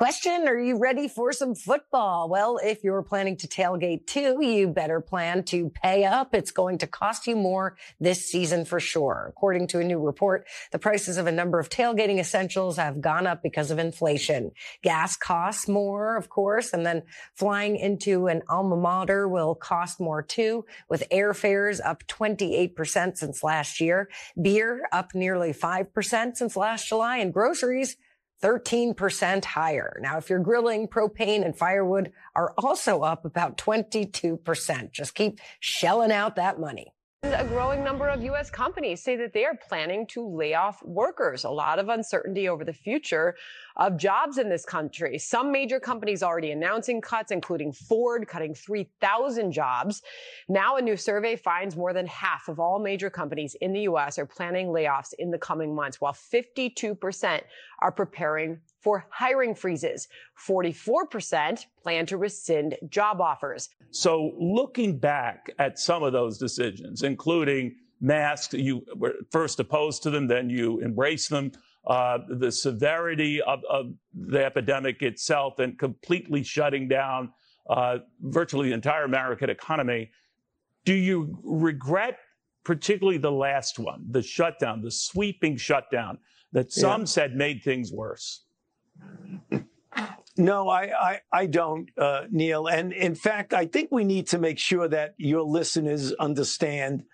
Question Are you ready for some football? Well, if you're planning to tailgate too, you better plan to pay up. It's going to cost you more this season for sure. According to a new report, the prices of a number of tailgating essentials have gone up because of inflation. Gas costs more, of course, and then flying into an alma mater will cost more too, with airfares up 28% since last year, beer up nearly 5% since last July, and groceries 13% higher. Now, if you're grilling, propane and firewood are also up about 22%. Just keep shelling out that money. A growing number of U.S. companies say that they are planning to lay off workers. A lot of uncertainty over the future of jobs in this country. Some major companies already announcing cuts, including Ford cutting 3,000 jobs. Now, a new survey finds more than half of all major companies in the U.S. are planning layoffs in the coming months, while 52% are preparing for hiring freezes. 44% plan to rescind job offers. So, looking back at some of those decisions, including masks, you were first opposed to them, then you embraced them. Uh, the severity of, of, the epidemic itself and completely shutting down uh, virtually the entire American economy. Do you regret particularly the last one, the shutdown, the sweeping shutdown that some yeah. said made things worse? No, I, I, I don't, uh, Neil. And in fact, I think we need to make sure that your listeners understand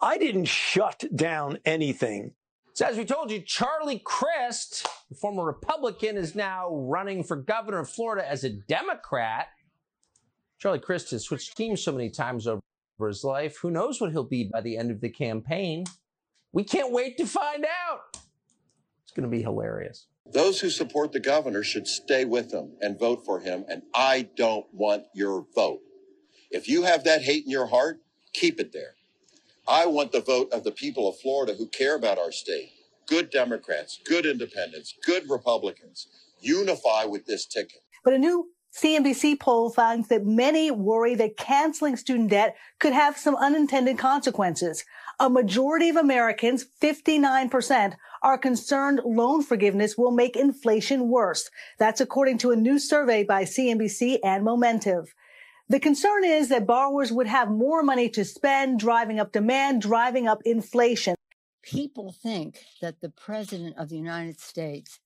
I didn't shut down anything. So, as we told you, Charlie Crist, the former Republican, is now running for governor of Florida as a Democrat. Charlie Crist has switched teams so many times over his life. Who knows what he'll be by the end of the campaign? We can't wait to find out. It's going to be hilarious. Those who support the governor should stay with him and vote for him. And I don't want your vote. If you have that hate in your heart, keep it there. I want the vote of the people of Florida who care about our state. Good Democrats, good independents, good Republicans. Unify with this ticket. But a new CNBC poll finds that many worry that canceling student debt could have some unintended consequences. A majority of Americans, 59%, are concerned loan forgiveness will make inflation worse. That's according to a new survey by CNBC and Momentive. The concern is that borrowers would have more money to spend, driving up demand, driving up inflation. People think that the president of the United States,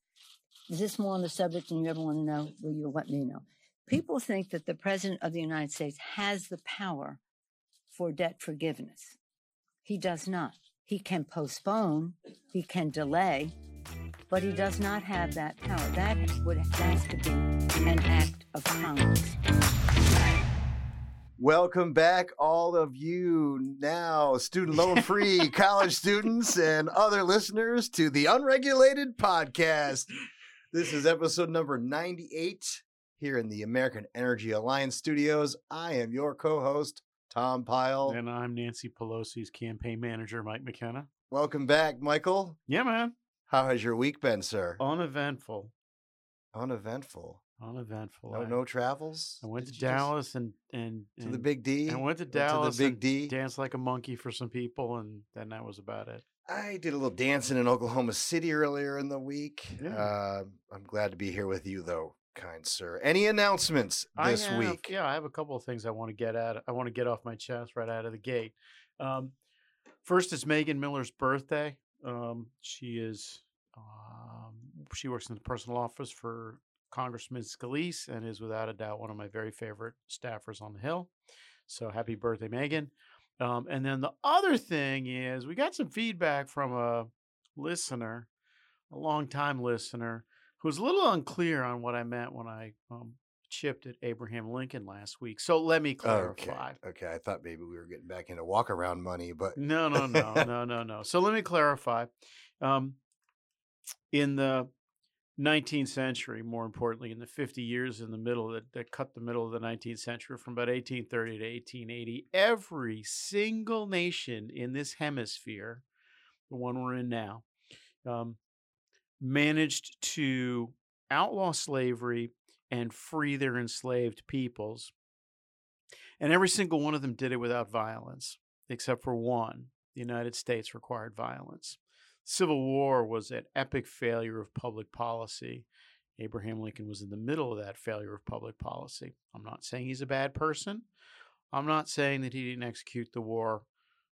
is this more on the subject than you ever want to know? Will you let me know? People think that the president of the United States has the power for debt forgiveness. He does not. He can postpone, he can delay, but he does not have that power. That would has to be an act of Congress. Welcome back, all of you now student loan free college students and other listeners to the Unregulated Podcast. This is episode number 98 here in the American Energy Alliance studios. I am your co host, Tom Pyle. And I'm Nancy Pelosi's campaign manager, Mike McKenna. Welcome back, Michael. Yeah, man. How has your week been, sir? Uneventful. Uneventful. Uneventful. No, no travels. I went Did to Dallas and, and, and to the Big D. I went to Dallas. to the Big D. Danced like a monkey for some people, and then that was about it. I did a little dancing in Oklahoma City earlier in the week. Yeah. Uh, I'm glad to be here with you, though kind sir. Any announcements this have, week? Yeah, I have a couple of things I want to get at. I want to get off my chest right out of the gate. Um, first, it's Megan Miller's birthday. Um, she is um, she works in the personal office for Congressman Scalise and is without a doubt one of my very favorite staffers on the Hill. So happy birthday, Megan. Um, and then the other thing is we got some feedback from a listener, a long-time listener, who was a little unclear on what I meant when I um, chipped at Abraham Lincoln last week. So let me clarify. Okay. okay. I thought maybe we were getting back into walk around money, but no, no, no, no, no, no. So let me clarify. Um, in the 19th century, more importantly, in the 50 years in the middle that, that cut the middle of the 19th century from about 1830 to 1880, every single nation in this hemisphere, the one we're in now, um, managed to outlaw slavery and free their enslaved peoples. And every single one of them did it without violence, except for one. The United States required violence. Civil War was an epic failure of public policy. Abraham Lincoln was in the middle of that failure of public policy. I'm not saying he's a bad person. I'm not saying that he didn't execute the war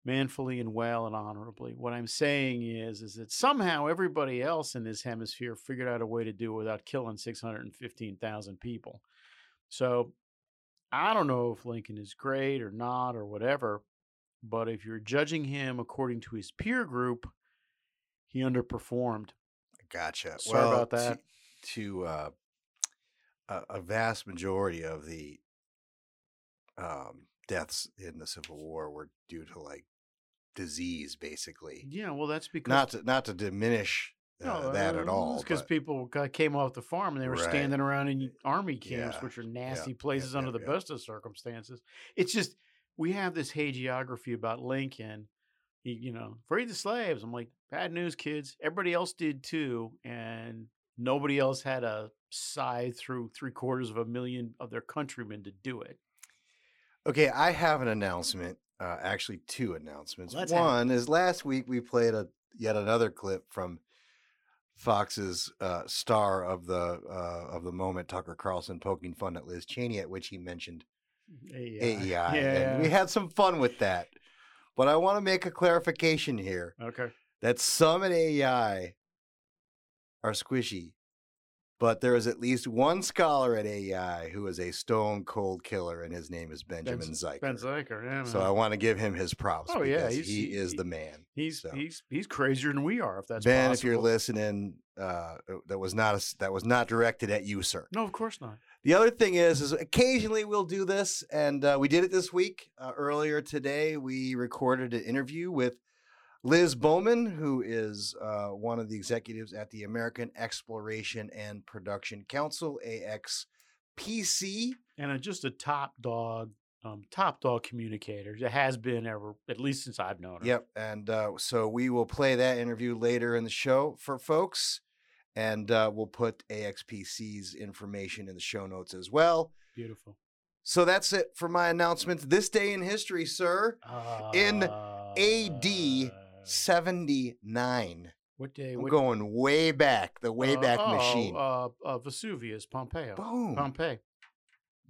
manfully and well and honorably. What I'm saying is, is that somehow everybody else in this hemisphere figured out a way to do it without killing 615,000 people. So I don't know if Lincoln is great or not or whatever, but if you're judging him according to his peer group, he underperformed. Gotcha. Sorry well, about that. To, to uh, a, a vast majority of the um, deaths in the Civil War were due to like disease, basically. Yeah, well, that's because Not to, not to diminish uh, No, that at uh, all. It's because people came off the farm and they were Right. standing around in army camps, Yeah, which are nasty yeah, places yeah, under the best of circumstances. It's just we have this hagiography about Lincoln. He, you know, freed the slaves. I'm like, bad news, kids. Everybody else did too, and nobody else had a scythe through three quarters of a million of their countrymen to do it. Okay, I have an announcement. Uh, actually, two announcements. Let's. One is last week we played a yet another clip from Fox's uh, star of the uh, of the moment, Tucker Carlson, poking fun at Liz Cheney, at which he mentioned AEI, Yeah, and we had some fun with that. But I want to make a clarification here okay. That some at AEI are squishy, but there is at least one scholar at AEI who is a stone cold killer, and his name is Benjamin Ben- Zycher. Ben Zycher, yeah. So. I want to give him his props. Oh, yeah, he is he- the man. he's so. he's he's crazier than we are. If that's ben, possible. if you're listening, uh, that was not a that was not directed at you, sir. no, of course not. The other thing is, is occasionally we'll do this, and uh, we did it this week. Uh, earlier today, we recorded an interview with Liz Bowman, who is uh, one of the executives at the American Exploration and Production Council, AXPC. and a, just a top dog, um, top dog communicator. It has been ever, at least since I've known her. Yep. And uh, so we will play that interview later in the show for folks. And uh, we'll put AXPC's information in the show notes as well. Beautiful. So that's it for my announcements. This day in history, sir, in AD Uh, 79. What day? What, going way back, the way uh, back oh, machine. Uh, uh, Vesuvius, Pompeo. Boom. Pompeii.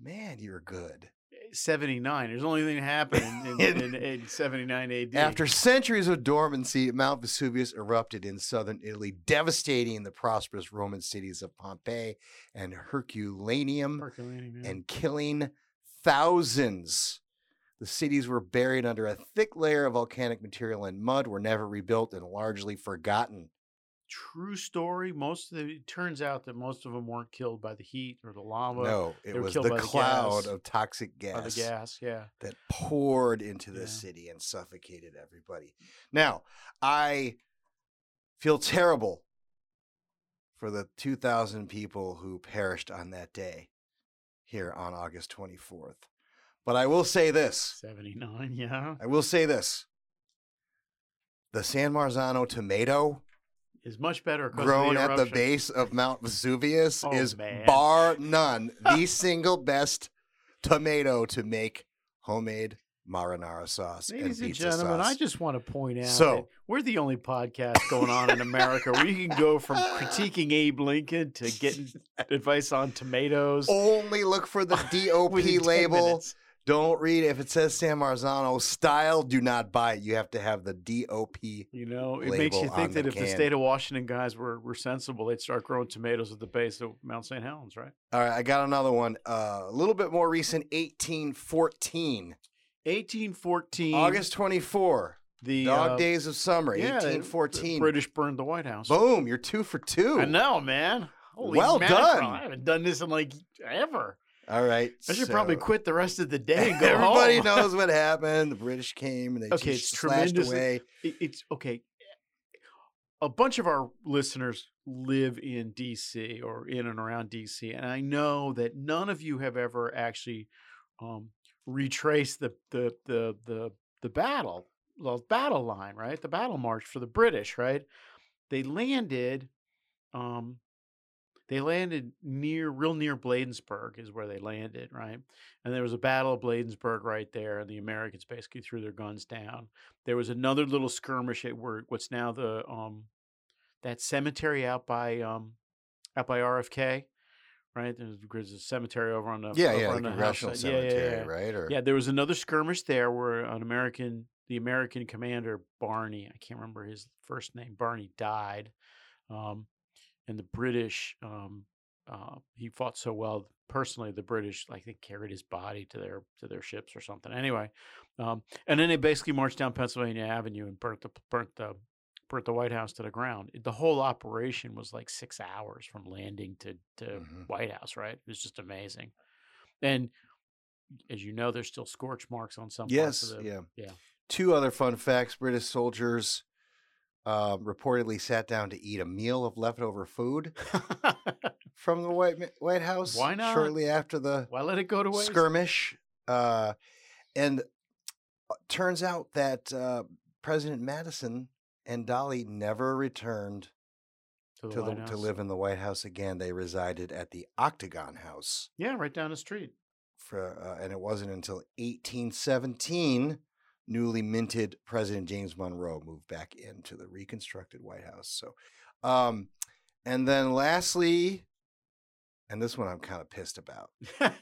Man, you're good. 79. There's only thing that happened in, in, in, in 79 AD. After centuries of dormancy, Mount Vesuvius erupted in southern Italy, devastating the prosperous Roman cities of Pompeii and Herculaneum Herculaneum, yeah. and killing thousands. The cities were buried under a thick layer of volcanic material and mud, were never rebuilt, and largely forgotten. True story. Most of the, it turns out that most of them weren't killed by the heat or the lava. no, it was killed the by the cloud gas. of toxic gas. By the gas, yeah. that poured into the Yeah. city and suffocated everybody. Now, I feel terrible for the 2,000 people who perished on that day here on August 24th. But I will say this 79, yeah. I will say this. The San Marzano tomato Is much better grown at the base of Mount Vesuvius Oh, is man. bar none the single best tomato to make homemade marinara sauce Ladies and and gentlemen, sauce. I just want to point out So- we're the only podcast going on in America where you can go from critiquing Abe Lincoln to getting advice on tomatoes. only look for the DOP label. minutes. Don't read it. If it says San Marzano style, do not buy it. You have to have the DOP. You know, it makes you think that the if the state of Washington guys were, were sensible, they'd start growing tomatoes at the base of Mount St. Helens, right? All right, I got another one. Uh, a little bit more recent, 1814. 1814. August 24. the Dog uh, Days of Summer, yeah, the- the 1814. British burned the White House. Boom, you're two for two. I know, man. Holy Well mackerel, done. I haven't done this in like ever. All right. I should probably quit the rest of the day and go home. Everybody home. knows what happened. The British came and they Okay, just it's tremendous. away. It's okay. A bunch of our listeners live in DC or in and around DC, and I know that none of you have ever actually um, retraced the the the the the battle, the battle line, right? The battle march for the British, right? They landed. Um, they landed near, real near Bladensburg, is where they landed, right? And there was a battle of Bladensburg right there, and the Americans basically threw their guns down. There was another little skirmish at where what's now the um that cemetery out by um out by RFK, right? There's, there's a cemetery over on the Yeah, over yeah, on the house Congressional side. Yeah, yeah, Cemetery, yeah. right? Or Yeah, there was another skirmish there where an American, the American commander Barney, I can't remember his first name, Barney died, um, and the British, um, uh, he fought so well. Personally, the British, I think, carried his body to their to their ships or something. Anyway, um, and then they basically marched down Pennsylvania Avenue and burnt the burnt the burnt the White House to the ground. The whole operation was like six hours from landing to to Mhm. White House. Right? It was just amazing. And as you know, there's still scorch marks on some parts yes, of the yeah. yeah. Two other fun facts: British soldiers uh, reportedly sat down to eat a meal of leftover food from the White White House. Why not? Shortly after the Why let it go to waste? skirmish, uh, and uh, turns out that uh, President Madison and Dolley never returned to the, to, the, to live in the White House again. They resided at the Octagon House. Yeah, right down the street. for, uh, and it wasn't until 1817 newly minted President James Monroe moved back into the reconstructed White House. So, um, and then lastly, and this one I'm kind of pissed about.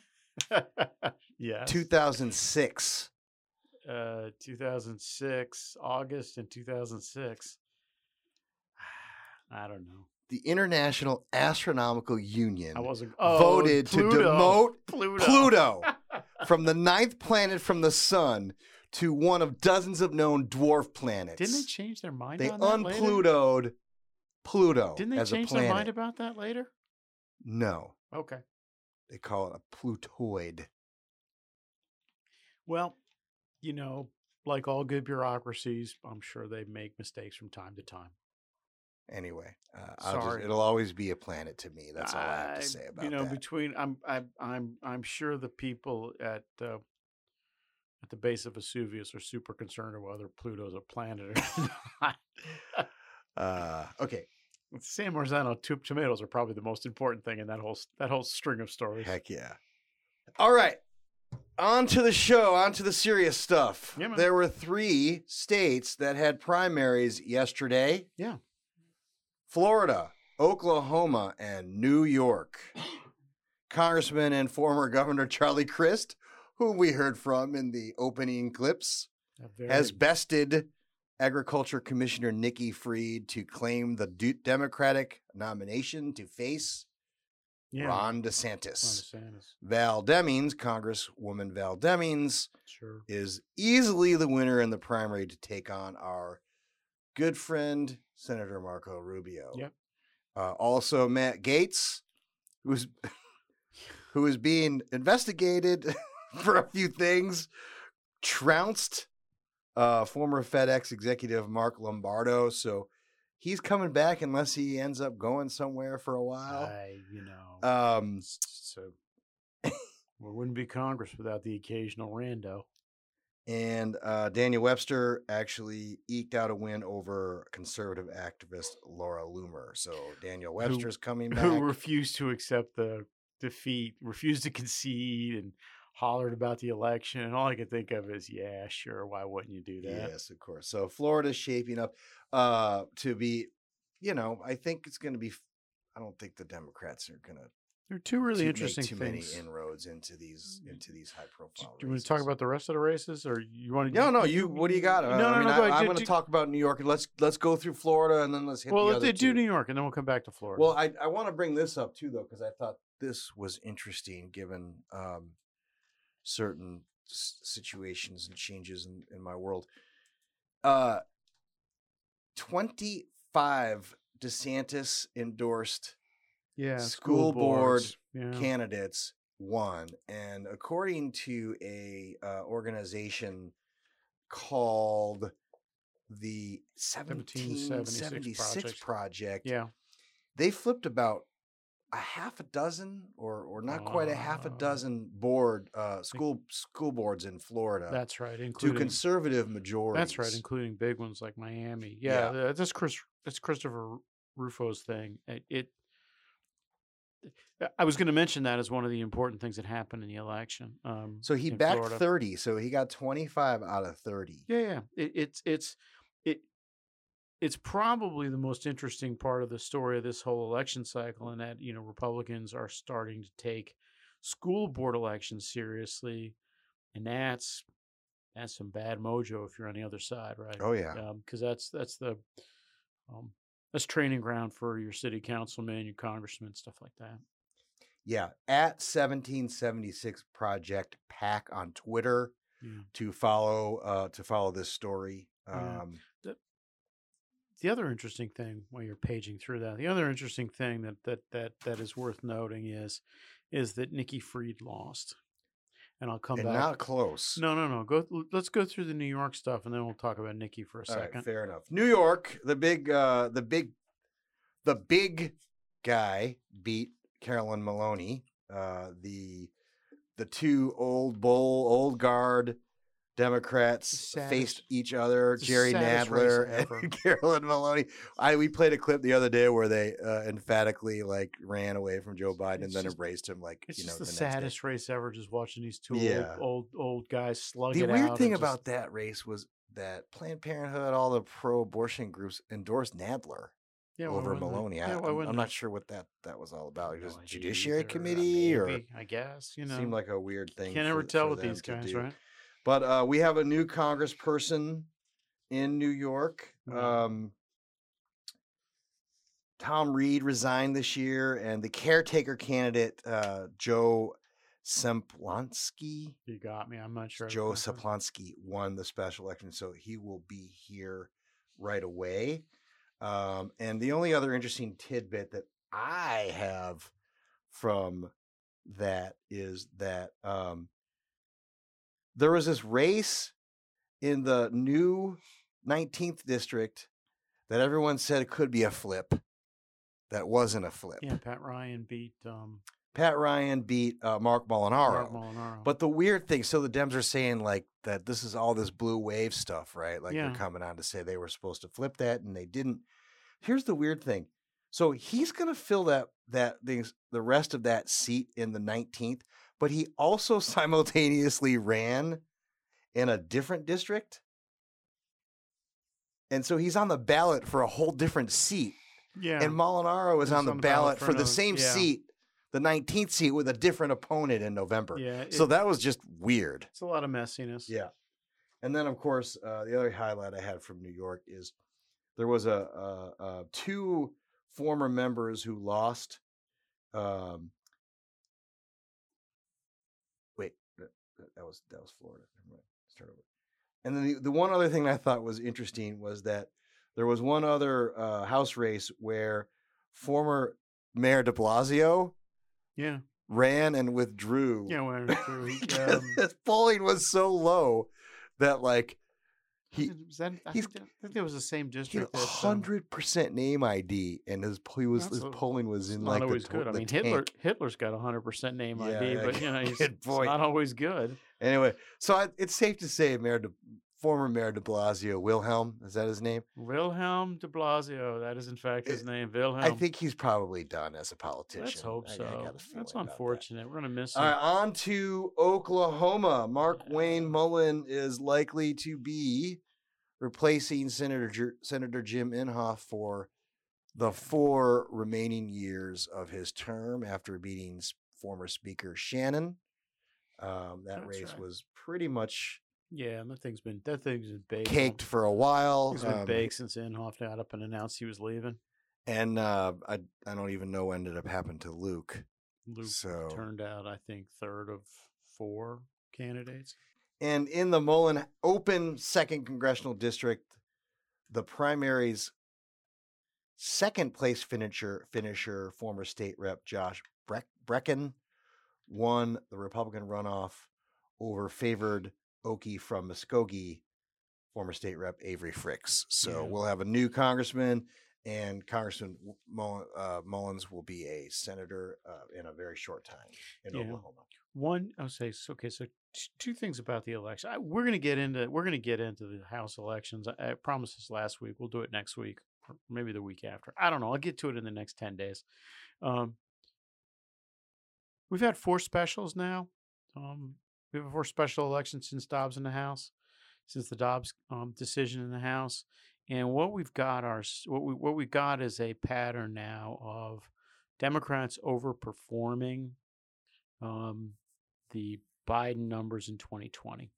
yeah. 2006. uh, 2006, August in 2006. I don't know. The International Astronomical Union I wasn't oh, voted to demote Pluto. Pluto from the ninth planet from the sun to one of dozens of known dwarf planets. Didn't they change their mind They on that later? unplutoed Pluto Didn't they change their mind about that later? no, Okay. they call it a Plutoid. Well, you know, like all good bureaucracies, I'm sure they make mistakes from time to time. Anyway, uh, I'll just, it'll always be a planet to me. That's all I have to say about it. you know that. between I'm I'm I'm I'm sure the people at uh, at the base of Vesuvius are super concerned about whether Pluto's a planet or not. Uh, okay, San Marzano t- tomatoes are probably the most important thing in that whole that whole string of stories. heck yeah. All right, on to the show, on to the serious stuff. Yeah, there were three states that had primaries yesterday Yeah. Florida, Oklahoma, and New York. Congressman and former Governor Charlie Crist, whom we heard from in the opening clips, very- has bested Agriculture Commissioner Nikki Fried to claim the Democratic nomination to face yeah, Ron Ron DeSantis. DeSantis. Val Demings, Congresswoman Val Demings, Sure. is easily the winner in the primary to take on our good friend Senator Marco Rubio. Yep. Uh, also, Matt Gaetz, who's who is being investigated for a few things, trounced uh, former FedEx executive Mark Lombardo. So he's coming back unless he ends up going somewhere for a while. I, you know, Um, so we wouldn't be Congress without the occasional rando. And uh, Daniel Webster actually eked out a win over conservative activist Laura Loomer. So Daniel Webster's coming back. who refused to accept the defeat, refused to concede, and hollered about the election. And all I could think of is, yeah, sure, why wouldn't you do that? Yes, of course. So Florida's shaping up uh, to be, you know, I think it's going to be. I don't think the Democrats are going to There are two really interesting too things. many inroads into these into these high Do profile. you want to talk about the rest of the races, or you want to? No, no. You. What do you got? No, Uh, no, I mean, no. I, I'm going to talk about New York. And let's let's go through Florida and then let's hit Well, let's do. New York, and then we'll come back to Florida. Well, I, I want to bring this up too, though, because I thought this was interesting given um, certain s- situations and changes in, in my world. Uh, 25 DeSantis endorsed yeah, school board yeah. candidates won. And according to a uh, organization called the 1776 1776 Project. Project, Yeah, they flipped about a half a dozen or or not quite a half a Uh, dozen board uh school school boards in Florida that's right. to Including conservative majorities. That's right, including big ones like Miami. Yeah, Yeah. uh, that's Chris. That's Christopher Rufo's thing. It. it I was going to mention that as one of the important things that happened in the election. Um, So he backed Florida. 30, so he got 25 out of 30. Yeah, yeah. It, it's it's it. It's probably the most interesting part of the story of this whole election cycle, and that you know Republicans are starting to take school board elections seriously, and that's that's some bad mojo if you're on the other side, right? Oh, yeah. because that's that's the um, that's training ground for your city councilman, your congressman, stuff like that. Yeah, at 1776 Project PAC on Twitter Yeah. to follow uh to follow this story. Um the, the other interesting thing while you're paging through that, the other interesting thing that that that that is worth noting is is that Nikki Fried lost. And I'll come and back. not close. No, no, no. Go. Let's go through the New York stuff, and then we'll talk about Nikki for a All right, second. fair enough. New York, the big uh the big the big guy beat Carolyn Maloney. Uh the the two old bull, old guard Democrats faced each other, it's Jerry Nadler and Carolyn Maloney. I we played a clip the other day where they uh, emphatically like ran away from Joe Biden and then just- embraced him like It's you know just the, the saddest race ever. Just watching these two Yeah. old, old old guys slug The it weird out thing just- about that race was that Planned Parenthood, all the pro-abortion groups endorsed Nadler yeah, over? Maloney. I, Yeah, why I'm, wouldn't I'm not sure what that that was all about. It No was idea Judiciary. Uh, Committee, or maybe, I guess you know. seemed like a weird thing. can't ever tell with these guys, do. right? But uh, we have a new Congressperson in New York. Mhm. Um, Tom Reed resigned this year, and the caretaker candidate uh, Joe Sempolinski You got me. I'm not sure. Joe. Sempolinski won the special election, so he will be here right away. Um, and the only other interesting tidbit that I have from that is that um, there was this race in the new 19th district that everyone said could be a flip. That wasn't a flip. Yeah, Pat Ryan beat um, Pat Ryan beat uh, Marc Molinaro. Marc Molinaro. But the weird thing, so the Dems are saying like that this is all this blue wave stuff, right? Like Yeah. they're coming on to say they were supposed to flip that and they didn't. Here's the weird thing. So he's gonna fill that that things the rest of that seat in the 19th, but he also simultaneously ran in a different district. And so he's on the ballot for a whole different seat. yeah, And Molinaro is on the ballot for, the same yeah. seat, the 19th seat, with a different opponent in November. yeah. So that was just weird. it's a lot of messiness. Yeah. And then, of course, uh, the other highlight I had from New York is there was a, a, a two former members who lost. Um, wait, that, was that was Florida. Never mind. Start over. And then the, the one other thing I thought was interesting was that there was one other uh, house race where former Mayor De Blasio Yeah, ran and withdrew yeah. When through, um, polling was so low that like he was that, I, think that, I think that was the same district. um, hundred percent name ID and his he was his a- polling was in not like always the, good. I mean, Hitler tank. Hitler's got 100 percent name Yeah, ID, but you know, he's it's not always good. Anyway, so I, it's safe to say Mayor former Mayor De Blasio Wilhelm is that his name? Wilhelm de Blasio, that is in fact his It- name. Wilhelm. I think he's probably done as a politician. Let's hope I- I so. a That's about that. unfortunate. We're gonna miss All him. right, on to Oklahoma. Markwayne Mullin is likely to be replacing Senator Jer- Senator Jim Inhofe for the four remaining years of his term after beating former Speaker Shannon. Um, that That's race right. was pretty much Yeah, and that thing's been that thing's been baked. caked for a while. It's been um, baked since Inhofe got up and announced he was leaving. and uh, I I don't even know what ended up happening to Luke. Luke So- turned out, I think, third of four candidates. And in the Mullin open second congressional district, the primaries second place finisher finisher former state rep Josh Breck, Brecheen won the Republican runoff over favored Okie from Muskogee former state rep Avery Frix. So Yeah. we'll have a new congressman and Congressman Mull- uh, Mullins will be a senator uh, in a very short time in Yeah. Oklahoma. One, I'll say, so- okay, so t- two things about the election. I, we're going to get into we're going to get into the House elections. I, I promised this last week. We'll do it next week, or maybe the week after. I don't know. I'll get to it in the next ten days. Um, we've had four specials now. Um, four special elections since Dobbs in the House, since the Dobbs um, decision in the House, And what we've got are what we what we got is a pattern now of Democrats overperforming um, the Biden numbers in 2020.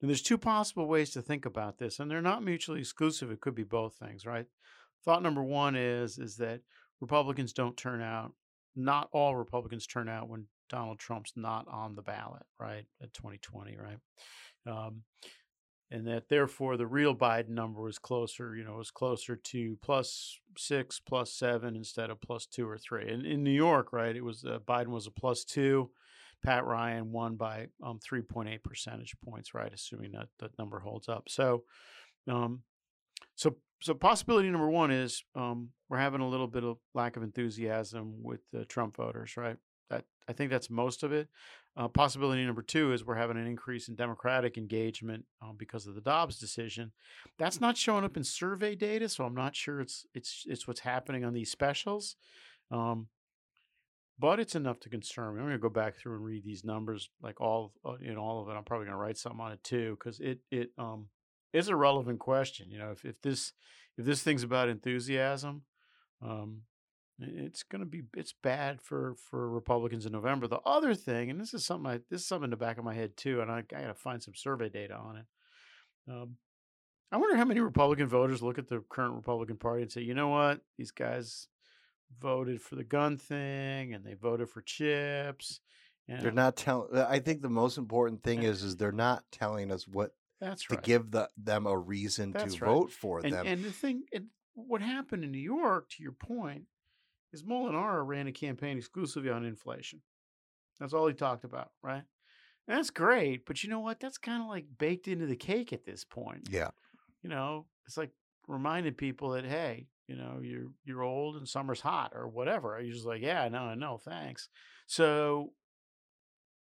Now, there's two possible ways to think about this, and they're not mutually exclusive. It could be both things, right? Thought number one is is that Republicans don't turn out. Not all Republicans turn out when Donald Trump's not on the ballot, right? At 2020, right? Um, and that therefore the real Biden number was closer, you know, was closer to plus six, plus seven instead of plus two or three. And in New York, right, it was uh, Biden was a plus two, Pat Ryan won by um, 3.8 percentage points, right, assuming that that number holds up. So, um, so so possibility number one is um, we're having a little bit of lack of enthusiasm with the Trump voters, right? That I think that's most of it. Uh, possibility number two is we're having an increase in Democratic engagement um, because of the Dobbs decision. That's not showing up in survey data, so I'm not sure it's it's it's what's happening on these specials. Um, but it's enough to concern me. I'm going to go back through and read these numbers, like all uh, you know, all of it. I'm probably going to write something on it too, because it it um is a relevant question. You know, if if this if this thing's about enthusiasm, um, it's going to be it's bad for for Republicans in November. The other thing, and this is something I this is something in the back of my head too, and I, I got to find some survey data on it. Um, I wonder how many Republican voters look at the current Republican Party and say, you know what, these guys voted for the gun thing and they voted for chips. And They're not telling. I think the most important thing is is they're not telling us what That's to give the, them a reason That's to right. vote for and, them. And the thing, and what happened in New York, to your point, is Molinaro ran a campaign exclusively on inflation. That's all he talked about, right? And that's great, but you know what? That's kind of like baked into the cake at this point. yeah, You know, it's like reminding people that hey, you know, you're you're old and summer's hot or whatever. You're just like, yeah, no, no, thanks. So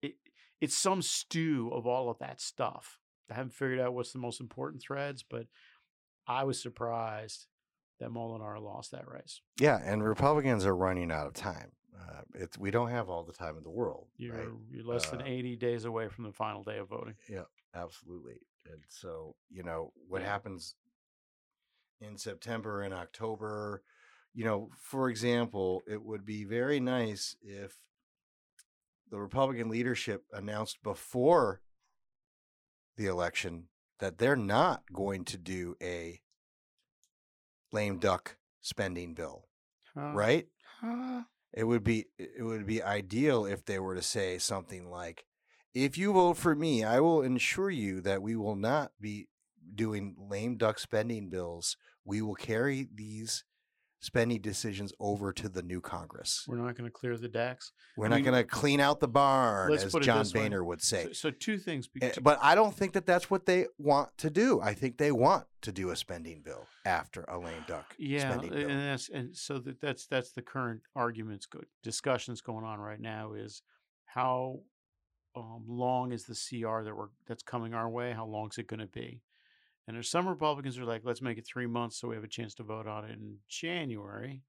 it it's some stew of all of that stuff. I haven't figured out what's the most important threads, but I was surprised that Molinaro lost that race. yeah, and Republicans are running out of time. Uh, it's we don't have all the time in the world. You're right? you're less than Uh, 80 days away from the final day of voting. Yeah, absolutely. And so, you know, what Yeah. happens in September and October, you know, for example, it would be very nice if the Republican leadership announced before the election that they're not going to do a lame duck spending bill, Huh? right? Huh? it would be it would be ideal if they were to say something like if you vote for me i will ensure you that we will not be doing lame duck spending bills we will carry these spending decisions over to the new congress We're not going to clear the decks. we're I not going to clean out the barn as john this way. boehner would say So, so two things. be- Eh, but i don't think that that's what they want to do i think they want to do a spending bill after a lame duck yeah, spending bill and that's and so that that's that's the current arguments, go, discussions going on right now is how um, long is the CR that we're that's coming our way? How long is it going to be? And there's some Republicans who are like, let's make it three months so we have a chance to vote on it in January. And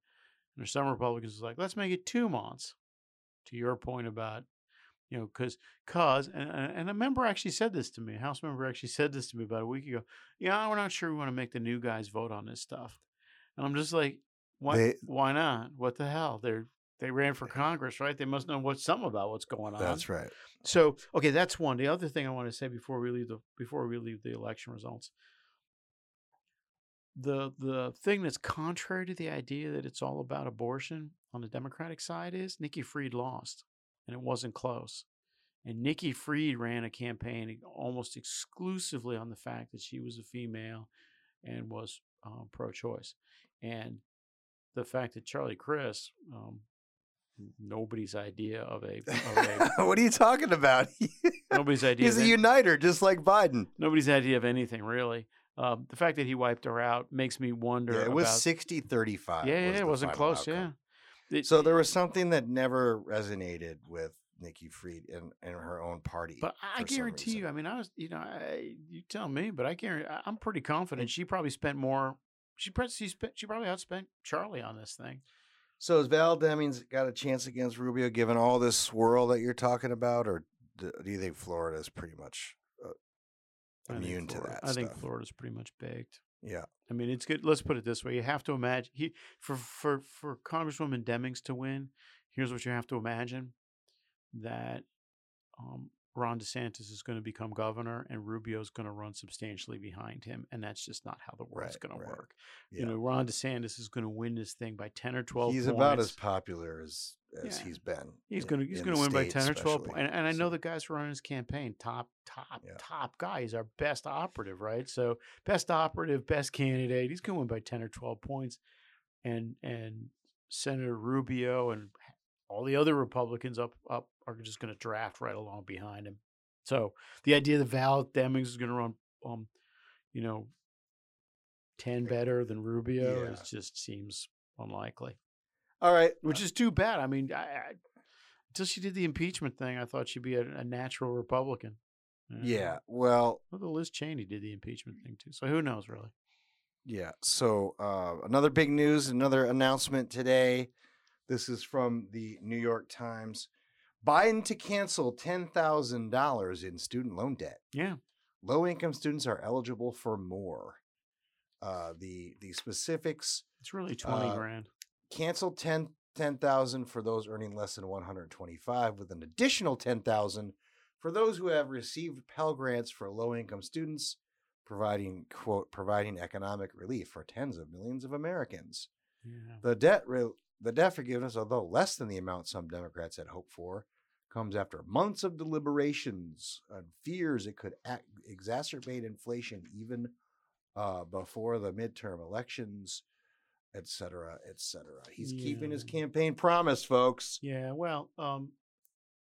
there's some Republicans who are like, let's make it two months. To your point about, you know, because cause and, and a member actually said this to me. A House member actually said this to me about a week ago. Yeah, we're not sure we want to make the new guys vote on this stuff. And I'm just like, why? They- why not? What the hell? They're they ran for Congress, right? They must know what something about what's going on. that's right So okay, that's one. The other thing I want to say before we leave the before we leave the election results, the the thing that's contrary to the idea that it's all about abortion on the Democratic side is Nikki Fried lost, and it wasn't close. And Nikki Fried ran a campaign almost exclusively on the fact that she was a female and was um, pro-choice, and the fact that Charlie Crist, um, nobody's idea of a, of a what are you talking about nobody's idea. he's a any- uniter just like biden nobody's idea of anything really. Um, the fact that he wiped her out makes me wonder. Yeah, it was about, 60 35. Yeah, yeah, it wasn't close. Yeah. It- So there was something that never resonated with Nikki Fried in, in her own party. But I guarantee you. I mean, I was, you know, I, you tell me, but I guarantee, I- I'm pretty confident she probably spent more. She she, spent, she probably outspent Charlie on this thing. So has Val Demings got a chance against Rubio given all this swirl that you're talking about, or do, do you think Florida is pretty much uh, think immune to that I think stuff? Florida's pretty much baked. Yeah. I mean, it's good. Let's put it this way: you have to imagine he for for for Congresswoman Demings to win. Here's what you have to imagine: that um, Ron DeSantis is going to become governor, and Rubio is going to run substantially behind him, and that's just not how the world's Right, going right. to work. Yeah. You know, Ron DeSantis is going to win this thing by ten or twelve. he's points. about as popular as as Yeah. he's been. He's gonna he's gonna win by ten or twelve, especially. and, and I know So, the guys running his campaign, top top Yeah. top guy. He's our best operative, right? So best operative, best candidate. He's gonna win by ten or twelve points, and and Senator Rubio and all the other Republicans up up are just gonna draft right along behind him. So the idea that Val Demings is gonna run, um, you know, ten better than Rubio, Yeah. it just seems unlikely All right. which is too bad. I mean, I, I, until she did the impeachment thing, I thought she'd be a, a natural Republican. Uh, Yeah. Well, Well, Liz Cheney did the impeachment thing too, so who knows really? Yeah. So uh, another big news, another announcement today. This is from the New York Times. Biden to cancel ten thousand dollars in student loan debt. Yeah, Low income students are eligible for more. Uh, the the specifics it's really twenty Uh, grand. cancel 10 10,000 for those earning less than 125 with an additional 10,000 for those who have received Pell grants for low income students providing quote providing economic relief for tens of millions of Americans. Yeah, The debt re- the debt forgiveness although less than the amount some Democrats had hoped for comes after months of deliberations and fears it could ac exacerbate inflation even uh, before the midterm elections et cetera, et cetera. He's keeping his campaign promise, folks. yeah. Well, um,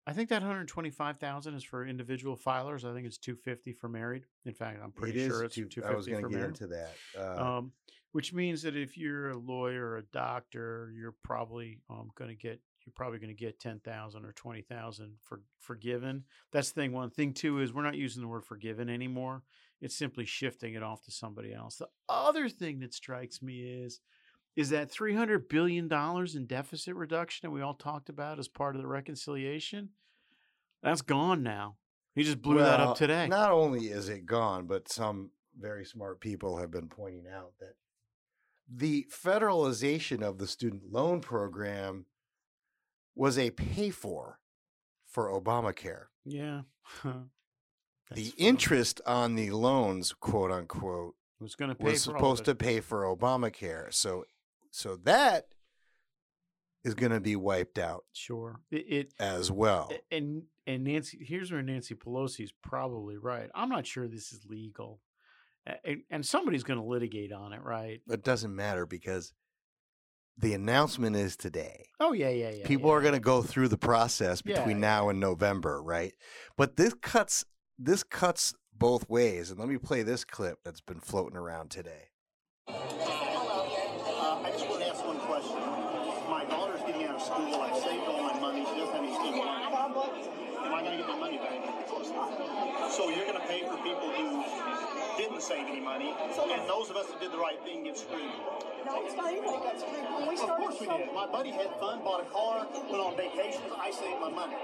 I think that one hundred twenty-five thousand is for individual filers. I think it's two fifty for married. In fact, I'm pretty It sure it's two- two I was going to get married. into that. Uh, um, which means that if you're a lawyer or a doctor, you're probably um, going to get you're probably going to get ten thousand or twenty thousand for forgiven. That's thing one. Thing two is we're not using the word forgiven anymore. It's simply shifting it off to somebody else. The other thing that strikes me is is that three hundred billion dollars in deficit reduction that we all talked about as part of the reconciliation. That's gone now. He just blew that up today. Not only is it gone, but some very smart people have been pointing out that the federalization of the student loan program was a pay for for Obamacare. yeah. the funny. interest on the loans, quote unquote, was going to pay was for supposed to pay for Obamacare. So, so that is going to be wiped out Sure. It, it as well. and and Nancy here's where Nancy Pelosi's probably right. I'm not sure this is legal. And, and somebody's going to litigate on it, right? It doesn't matter because the announcement is today. Oh yeah, yeah, yeah. People yeah. are going to go through the process between yeah. now and November, right? But this cuts this cuts both ways. And let me play this clip that's been floating around today. Save any money, and those of us that did the right thing get screwed. No, it's not even like that's. When we Of started course we some- did. My buddy had fun, bought a car, went on vacations. I saved my money.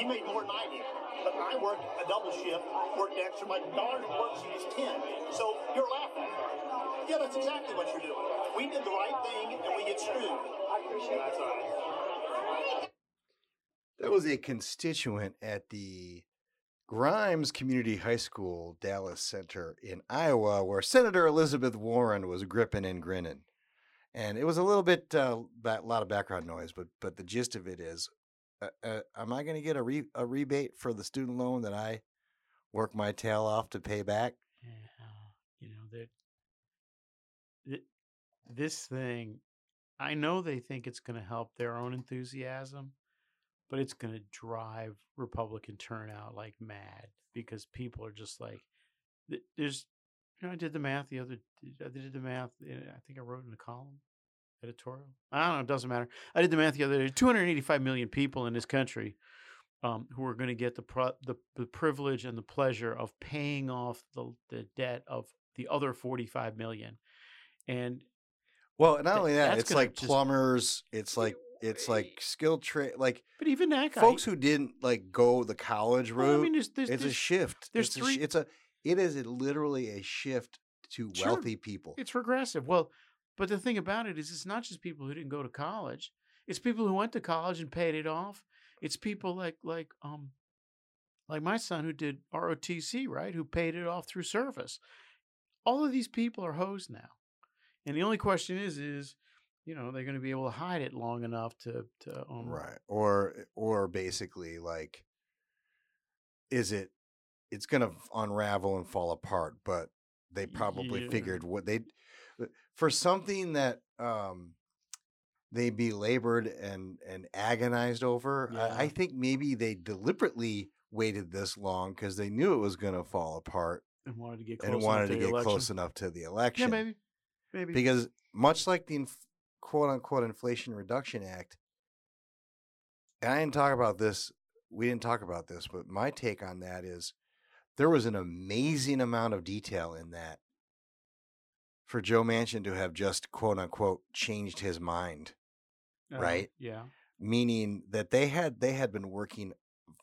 He made more than I did. But I worked a double shift, worked extra. My daughter worked, she was 10. So you're laughing. Yeah, that's exactly what you're doing. We did the right thing, and we get screwed. I appreciate That's all right. There was a constituent at the Grimes Community High School, Dallas Center in Iowa, where Senator Elizabeth Warren was gripping and grinning. And it was a little bit, a uh, lot of background noise, but but the gist of it is, uh, uh, am I going to get a re- a rebate for the student loan that I work my tail off to pay back? You know that th- this thing. I know they think it's going to help their own enthusiasm, but it's going to drive Republican turnout like mad because people are just like, there's. You know, I did the math the other. I did the math. I think I wrote in a column, editorial. I don't know. It doesn't matter. I did the math the other day. 285 million people in this country um, who are going to get the, pro- the the privilege and the pleasure of paying off the the debt of the other 45 million, and Well, not only that, it's like just- plumbers. It's like it's like skill trade. Like but even that guy, folks who didn't like go the college Well, I mean, there's- there's- it's a shift. there's it's A, three- sh- it's a. It is a, literally a shift to Sure. wealthy people. It's regressive. Well, but the thing about it is, it's not just people who didn't go to college. It's people who went to college and paid it off. It's people like like um like my son who did ROTC, right? Who paid it off through service. All of these people are hosed now, and the only question is, is you know they're going to be able to hide it long enough to to um, right or or basically like is it it's going to unravel and fall apart but they probably Yeah. figured what they for something that um they belabored and and agonized over I, I think maybe they deliberately waited this long because they knew it was going to fall apart and wanted to get close and wanted enough to the get election. close enough to the election Yeah, maybe, maybe because much like the quote unquote Inflation Reduction Act, and I didn't talk about this, we didn't talk about this, but my take on that is there was an amazing amount of detail in that for Joe Manchin to have just quote unquote changed his mind, Uh, right? Yeah. Meaning that they had they had been working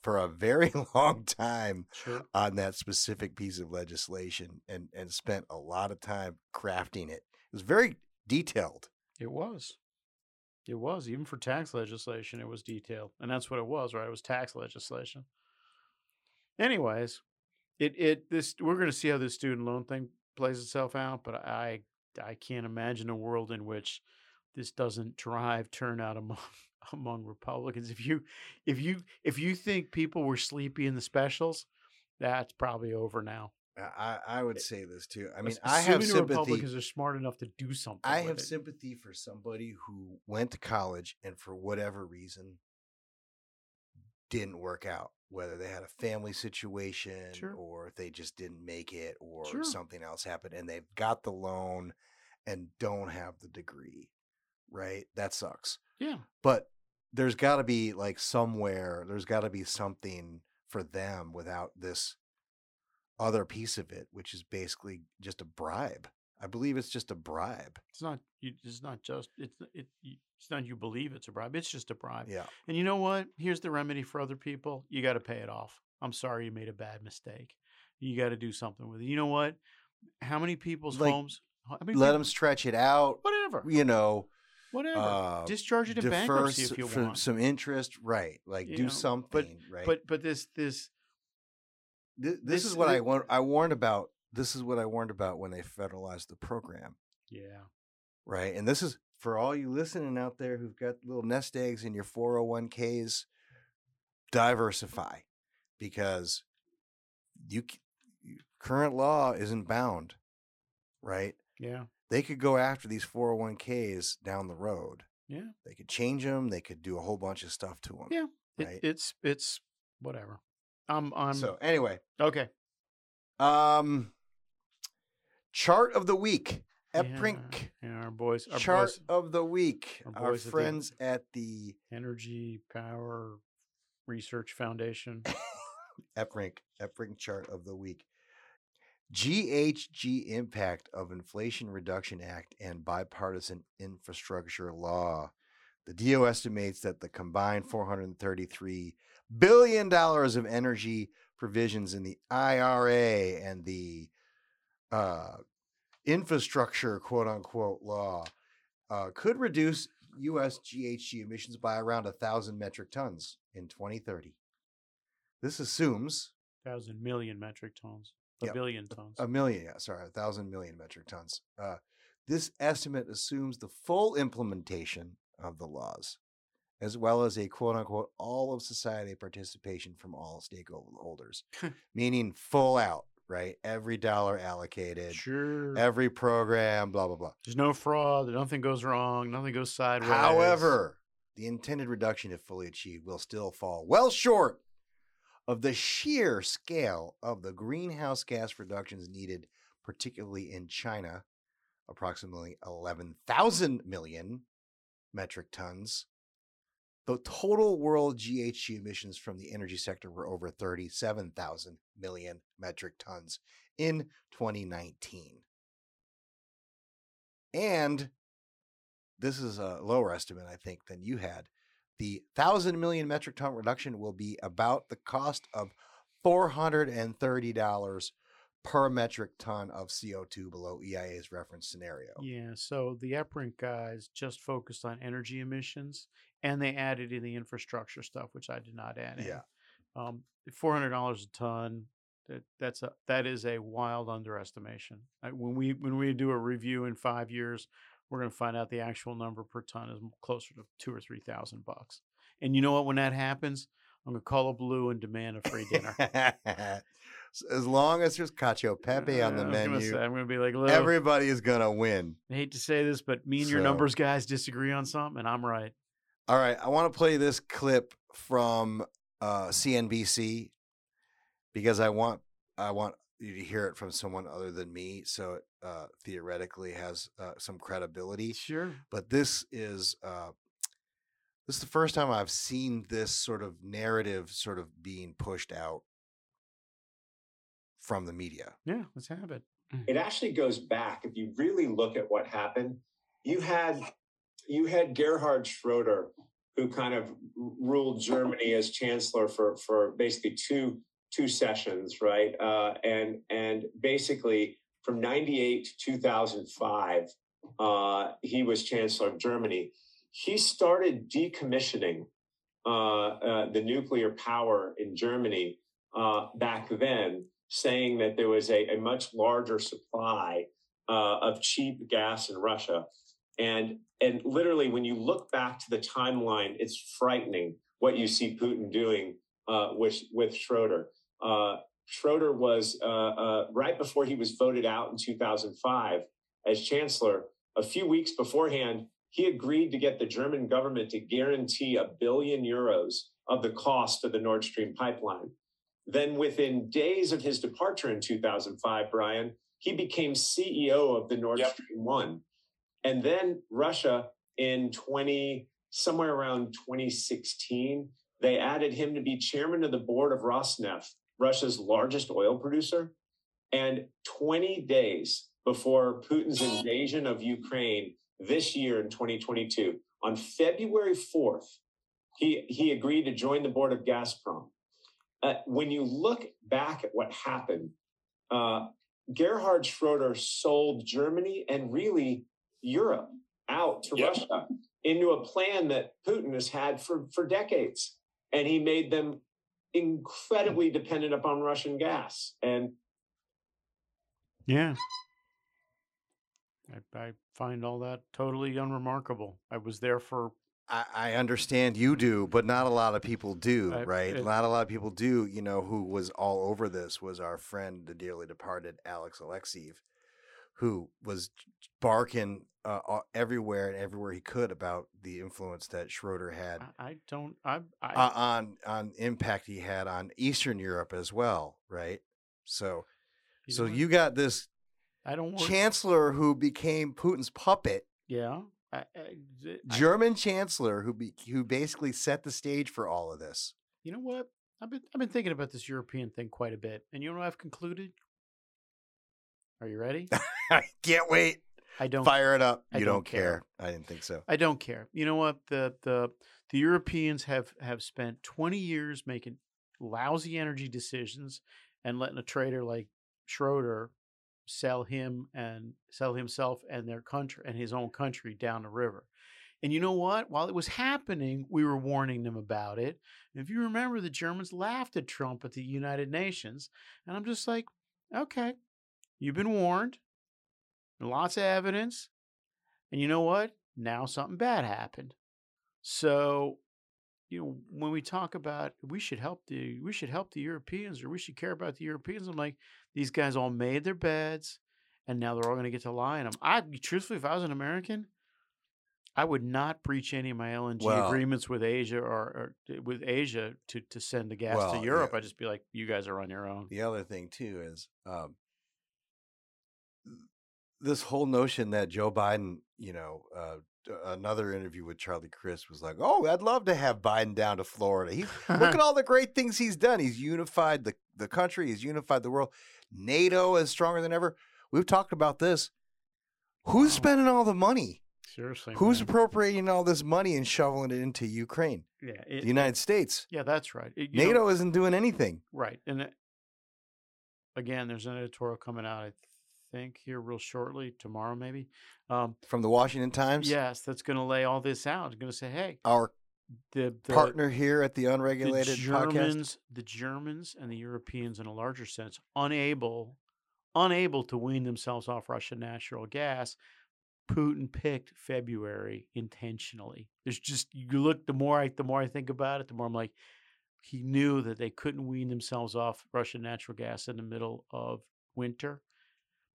for a very long time Sure. on that specific piece of legislation and and spent a lot of time crafting it. It was very detailed. It was. It was. Even for tax legislation, it was detailed. And that's what it was, right? It was tax legislation. Anyways, it it this we're gonna see how this student loan thing plays itself out, but I I can't imagine a world in which this doesn't drive turnout among among Republicans. If you if you if you think people were sleepy in the specials, that's probably over now. I, I would eh, say this too. I mean, I have sympathy. Republicans are smart enough to do something. I have it. sympathy for somebody who went to college and for whatever reason didn't work out, whether they had a family situation Sure. or if they just didn't make it or Sure. something else happened and they've got the loan and don't have the degree, right? That sucks. Yeah. But there's got to be like somewhere, there's got to be something for them without this other piece of it, which is basically just a bribe. I believe it's just a bribe. It's not. You, it's not just. It's it. It's not. You believe it's a bribe. It's just a bribe. Yeah. And you know what? Here's the remedy for other people. You got to pay it off. I'm sorry you made a bad mistake. You got to do something with it. You know what? How many people's Like, homes? How many Let people- them stretch it out. Whatever. You know, Whatever. uh, Discharge it in bankruptcy if you want. some interest, right? Like You do know, something, but, right? But but this this Th- this, this- is what I warned. I warned about. This is what I warned about when they federalized the program, yeah. right? And this is for all you listening out there who've got little nest eggs in your 401ks. Diversify, because you current law isn't bound, right? Yeah. They could go after these 401ks down the road. Yeah. They could change them. They could do a whole bunch of stuff to them. Yeah. It, Right. It's it's whatever. I'm I'm So anyway, okay. um, chart of the week. Yeah, EPRINC Yeah, our boys. Our chart boys, of the week. our Our, boys at the- friends at the Energy Power Research Foundation. EPRINC EPRINC chart of the week. GHG impact of Inflation Reduction Act and bipartisan infrastructure law. The DO estimates that the combined 433 billion dollars of energy provisions in the IRA and the uh, infrastructure quote unquote law uh, could reduce U.S. GHG emissions by around a thousand metric tons in 2030. This assumes thousand million metric tons, a billion tons. a million, yeah, sorry, a thousand million metric tons. Uh, this estimate assumes the full implementation of the laws, as well as a quote unquote all of society participation from all stakeholders, meaning full out, right? Every dollar allocated, sure. every program, blah, blah, blah. There's no fraud. Nothing goes wrong. Nothing goes sideways. However, the intended reduction, if fully achieved, will still fall well short of the sheer scale of the greenhouse gas reductions needed, particularly in China, approximately 11,000 million metric tons. The total world GHG emissions from the energy sector were over 37,000 million metric tons in 2019. And this is a lower estimate, I think, than you had. The thousand million metric ton reduction will be about the cost of $430 per metric ton of CO2 below EIA's reference scenario. Yeah, so the EPRINC guys just focused on energy emissions and they added in the infrastructure stuff, which I did not add in. Yeah. Um, four hundred dollars a ton. That that's a that is a wild underestimation. I, when we when we do a review in five years, we're going to find out the actual number per ton is closer to two or three thousand bucks. And you know what? When that happens, I'm going to call a Blue and demand a free dinner. As long as there's cacio pepe on the was gonna menu, say, I'm going to be like, everybody is gonna win. I hate to say this, but me and your So- numbers guys disagree on something, and I'm right. All right, I want to play this clip from uh, CNBC because I want I want you to hear it from someone other than me, so it uh, theoretically has uh, some credibility. Sure. But this is uh, this is the first time I've seen this sort of narrative sort of being pushed out from the media. Yeah, let's have it. it actually goes back if you really look at what happened you had you had gerhard schroeder who kind of ruled germany as chancellor for for basically two two sessions right uh, and and basically from 98 to 2005 uh, he was chancellor of germany he started decommissioning uh, uh, the nuclear power in germany uh, back then saying that there was a, a much larger supply uh, of cheap gas in Russia. And, and literally, when you look back to the timeline, it's frightening what you see Putin doing uh, with, with Schroeder. Uh, Schroeder was, uh, uh, right before he was voted out in 2005 as chancellor, a few weeks beforehand, he agreed to get the German government to guarantee a billion euros of the cost of the Nord Stream pipeline. Then, within days of his departure in 2005, Brian, he became CEO of the Nord Stream 1. And then Russia in 20, somewhere around 2016, they added him to be chairman of the board of Rosneft, Russia's largest oil producer. And 20 days before Putin's invasion of Ukraine this year in 2022, on February 4th, he, he agreed to join the board of Gazprom uh, when you look back at what happened, uh, Gerhard Schroeder sold Germany and really Europe out to Russia into a plan that Putin has had for, for decades. And he made them incredibly dependent upon Russian gas. And Yeah. I, I find all that totally unremarkable. I was there for I, I understand you do, but not a lot of people do, I- right? it- not a lot of people do. You know, who was all over this was our friend, the dearly departed Alex Alexiev, who was barking uh, everywhere and everywhere he could about the influence that Schroeder had I, I don't I I uh, on on impact he had on Eastern Europe as well, right? So, You so you got this I don't work chancellor who became Putin's puppet. Yeah. I, I, German chancellor who be, who basically set the stage for all of this. you know what? I've been I've been thinking about this European thing quite a bit. And you know what I've concluded? Are you ready? I can't wait. I don't Fire it up. I You don't don't, care. I didn't think so. I don't care. You know what? The the the Europeans have have spent 20 years making lousy energy decisions and letting a trader like Schroeder sell him and sell himself and their country and his own country down the river. And you know what? While it was happening, we were warning them about it. And if you remember, the Germans laughed at Trump at the United Nations. And I'm just like, okay, you've been warned. Lots of evidence. And you know what? Now something bad happened. So, you know, when we talk about we should help the we should help the Europeans or we should care about the Europeans, I'm like, these guys all made their beds and now they're all gonna get to lie in them. I truthfully, if I was an American, I would not breach any of my LNG Well- agreements with Asia or, or with Asia to, to send the gas Well, to yeah. Europe. I'd just be like, you guys are on your own. The other thing too is um, this whole notion that Joe Biden, you know, uh, another interview with Charlie Crist was like, "Oh, I'd love to have Biden down to Florida. He, look at all the great things he's done. He's unified the the country. He's unified the world. NATO is stronger than ever. We've talked about this. Who's spending all the money? Seriously. Who's man. appropriating all this money and shoveling it into Ukraine? yeah, it- The United States. yeah, that's right. It- NATO isn't doing anything. Right. And it- again, there's an editorial coming out. I think here real shortly, tomorrow maybe. Um, From the Washington Times? yes, that's going to lay all this out. It's going to say, hey, Our the, the partner here at the the Unregulated Podcast. Germans, the Germans and the Europeans, in a larger sense, unable, unable to wean themselves off Russian natural gas. Putin picked February intentionally. There's just you look. The more I, the more I think about it, the more I'm like, he knew that they couldn't wean themselves off Russian natural gas in the middle of winter.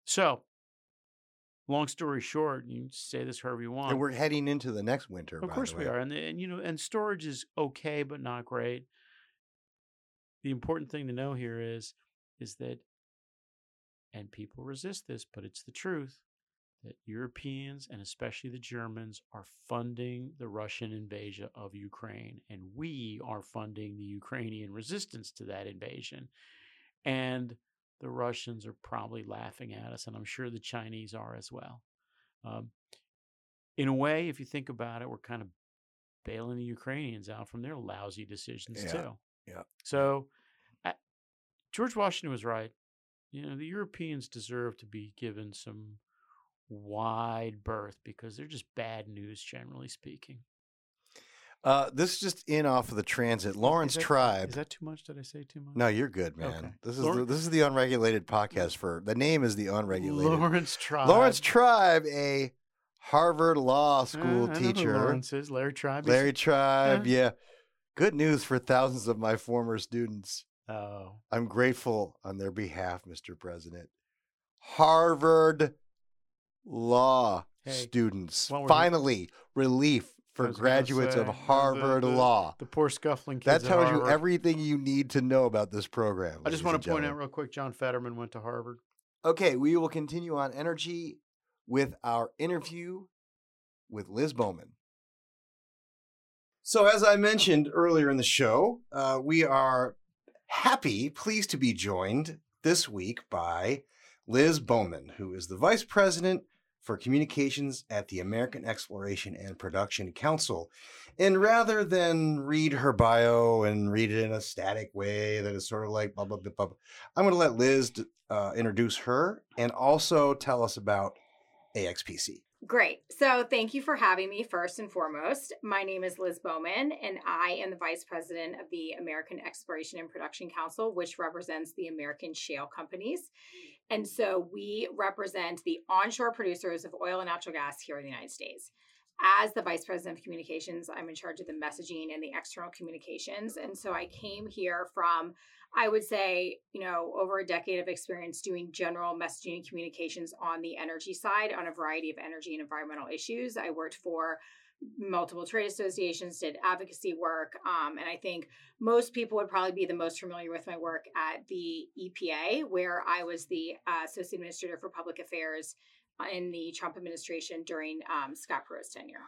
So, long story short, you say this however you want. And we're heading into the next winter. Of course we are, and and you know, and storage is okay, but not great. The important thing to know here is, is that, and people resist this, but it's the truth, that Europeans and especially the Germans are funding the Russian invasion of Ukraine, and we are funding the Ukrainian resistance to that invasion, and the Russians are probably laughing at us, and I'm sure the Chinese are as well. Um, in a way, if you think about it, we're kind of bailing the Ukrainians out from their lousy decisions Yeah, too. yeah. So uh, George Washington was right. You know, the Europeans deserve to be given some wide berth because they're just bad news, generally speaking. Uh, this is just in off of the transit. Laurence Is that- Tribe. Is that too much? Did I say too much? No, you're good, man. Okay. This is Lawren- the, this is the unregulated podcast for the name is the unregulated. Laurence Tribe. Laurence Tribe, a Harvard Law Uh, School who teacher. Laurence is Larry Tribe. Larry Tribe, Yeah. yeah. Good news for thousands of my former students. Oh, I'm grateful on their behalf, Mr. President. Harvard Law Hey, students. Finally, relief for graduates say, of the- the- Harvard the- Law. The poor scuffling kids. That at tells you everything you need to know about this program. I just want to point out real quick John Fetterman went to Harvard. Okay, we will continue on energy with our interview with Liz Bowman. So, as I mentioned earlier in the show, uh, we are happy, pleased to be joined this week by Liz Bowman, who is the Vice President for Communications at the American Exploration and Production Council. And rather than read her bio and read it in a static way that is sort of like blah, blah, blah, blah, I'm going to let Liz uh, introduce her and also tell us about AXPC. Great. So, thank you for having me first and foremost. My name is Liz Bowman, and I am the Vice President of the American Exploration and Production Council, which represents the American shale companies. And so, we represent the onshore producers of oil and natural gas here in the United States. As the Vice President of Communications, I'm in charge of the messaging and the external communications. And so, I came here from I would say, you know, over a decade of experience doing general messaging and communications on the energy side on a variety of energy and environmental issues. I worked for multiple trade associations, did advocacy work, um, and I think most people would probably be the most familiar with my work at the EPA, where I was the uh, associate administrator for public affairs in the Trump administration during um, Scott Pruitt's tenure.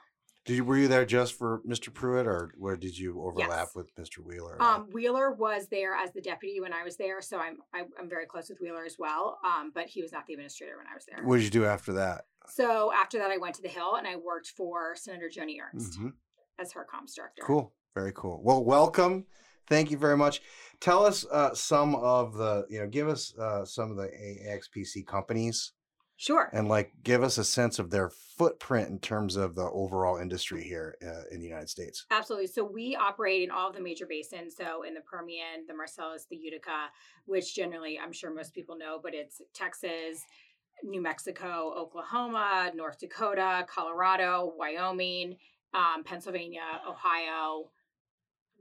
Did you, were you there just for Mr. Pruitt, or where did you overlap Yes. with Mr. Wheeler? Um, Wheeler was there as the deputy when I was there, so I'm I, I'm very close with Wheeler as well. Um, but he was not the administrator when I was there. what did you do after that? So after that, I went to the Hill and I worked for Senator Joni Ernst Mhm. as her comms director. Cool, very cool. Well, welcome. Thank you very much. Tell us uh, some of the, you know, give us uh, some of the AXPC companies Sure. and like give us a sense of their footprint in terms of the overall industry here uh, in the United States. Absolutely. So we operate in all of the major basins. So in the Permian, the Marcellus, the Utica, which generally I'm sure most people know, but it's Texas, New Mexico, Oklahoma, North Dakota, Colorado, Wyoming, um, Pennsylvania, Ohio,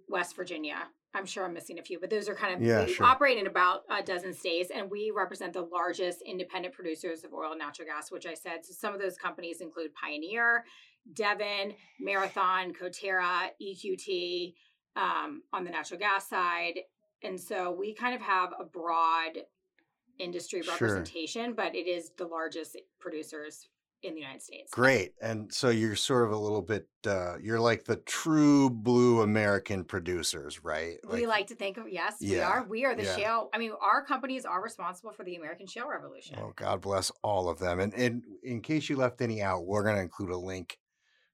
West Virginia. I'm sure I'm missing a few, but those are kind of Yeah, sure. operate in about a dozen states, and we represent the largest independent producers of oil and natural gas, which I said. So some of those companies include Pioneer, Devon, Marathon, Coterra, EQT um, on the natural gas side, and so we kind of have a broad industry Sure. representation, but it is the largest producers in the United States. Great. And so you're sort of a little bit, uh, you're like the true blue American producers, right? we like to think of yes, we Yeah, are. We are the yeah. shale. I mean, our companies are responsible for the American shale revolution. Oh, God bless all of them. And, and in case you left any out, we're going to include a link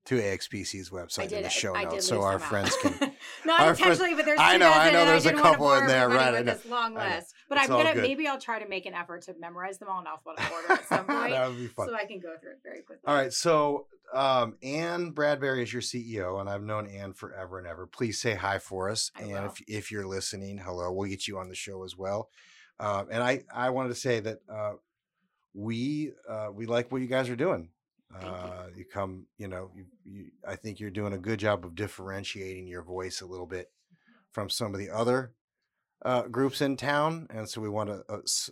to AXPC's website in the show I notes, so our out. friends can. Not our friends- intentionally, but there's. I know, I know. There's a couple in there, right? I With this long I list, but It's I'm gonna good. maybe I'll try to make an effort to memorize them all in alphabetical order at some point. That would be fun. So I can go through it very quickly. All right, so um, Anne Bradbury is your CEO, and I've known Anne forever and ever. Please say hi for us, I and if if you're listening, hello. We'll get you on the show as well. Um, and I I wanted to say that uh, we uh, we like what you guys are doing. Uh, you come, you know, you, you, I think you're doing a good job of differentiating your voice a little bit from some of the other uh, groups in town, and so we want to uh, s-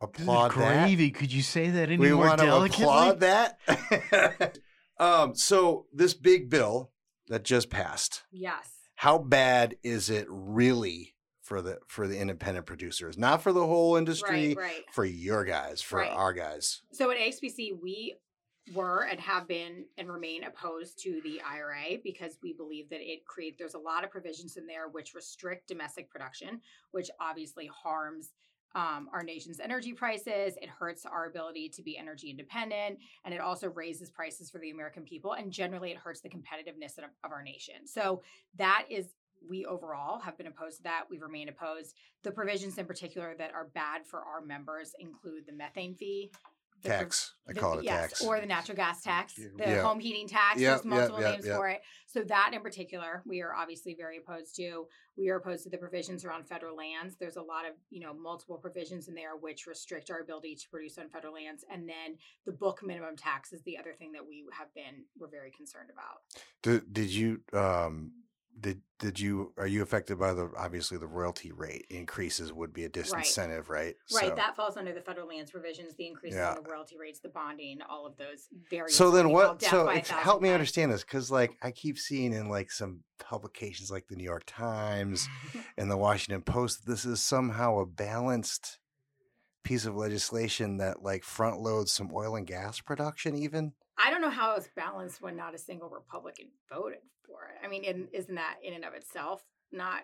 applaud that gravy. Could you say that any we more want to delicately? applaud that. um, so this big bill that just passed, Yes. how bad is it really for the for the independent producers? Not for the whole industry, Right, right. for your guys, for Right. our guys. So at AXPC, we were and have been and remain opposed to the IRA because we believe that it creates there's a lot of provisions in there which restrict domestic production, which obviously harms um, our nation's energy prices. It hurts our ability to be energy independent, and it also raises prices for the American people. And generally, it hurts the competitiveness of, of our nation. So that is we overall have been opposed to that. We remain opposed. The provisions in particular that are bad for our members include the methane fee. Tax. I the- call it a yes, tax. or the natural gas tax, the Yeah. home heating tax. Yep, There's multiple yep, yep, names for it. So that in particular, we are obviously very opposed to. We are opposed to the provisions around federal lands. There's a lot of you know multiple provisions in there which restrict our ability to produce on federal lands, and then the book minimum tax is the other thing that we have been we're very concerned about. Did, did you um did did you are you affected by the obviously the royalty rate increases would be a disincentive, right? Right, So- that falls under the federal lands provisions, the increase Yeah. in the royalty rates, the bonding, all of those very. So then what? So help me understand this because like I keep seeing in like some publications like the New York Times and the Washington Post, this is somehow a balanced piece of legislation that like front loads some oil and gas production even. I don't know how it's balanced when not a single Republican voted for it. I mean, isn't that in and of itself not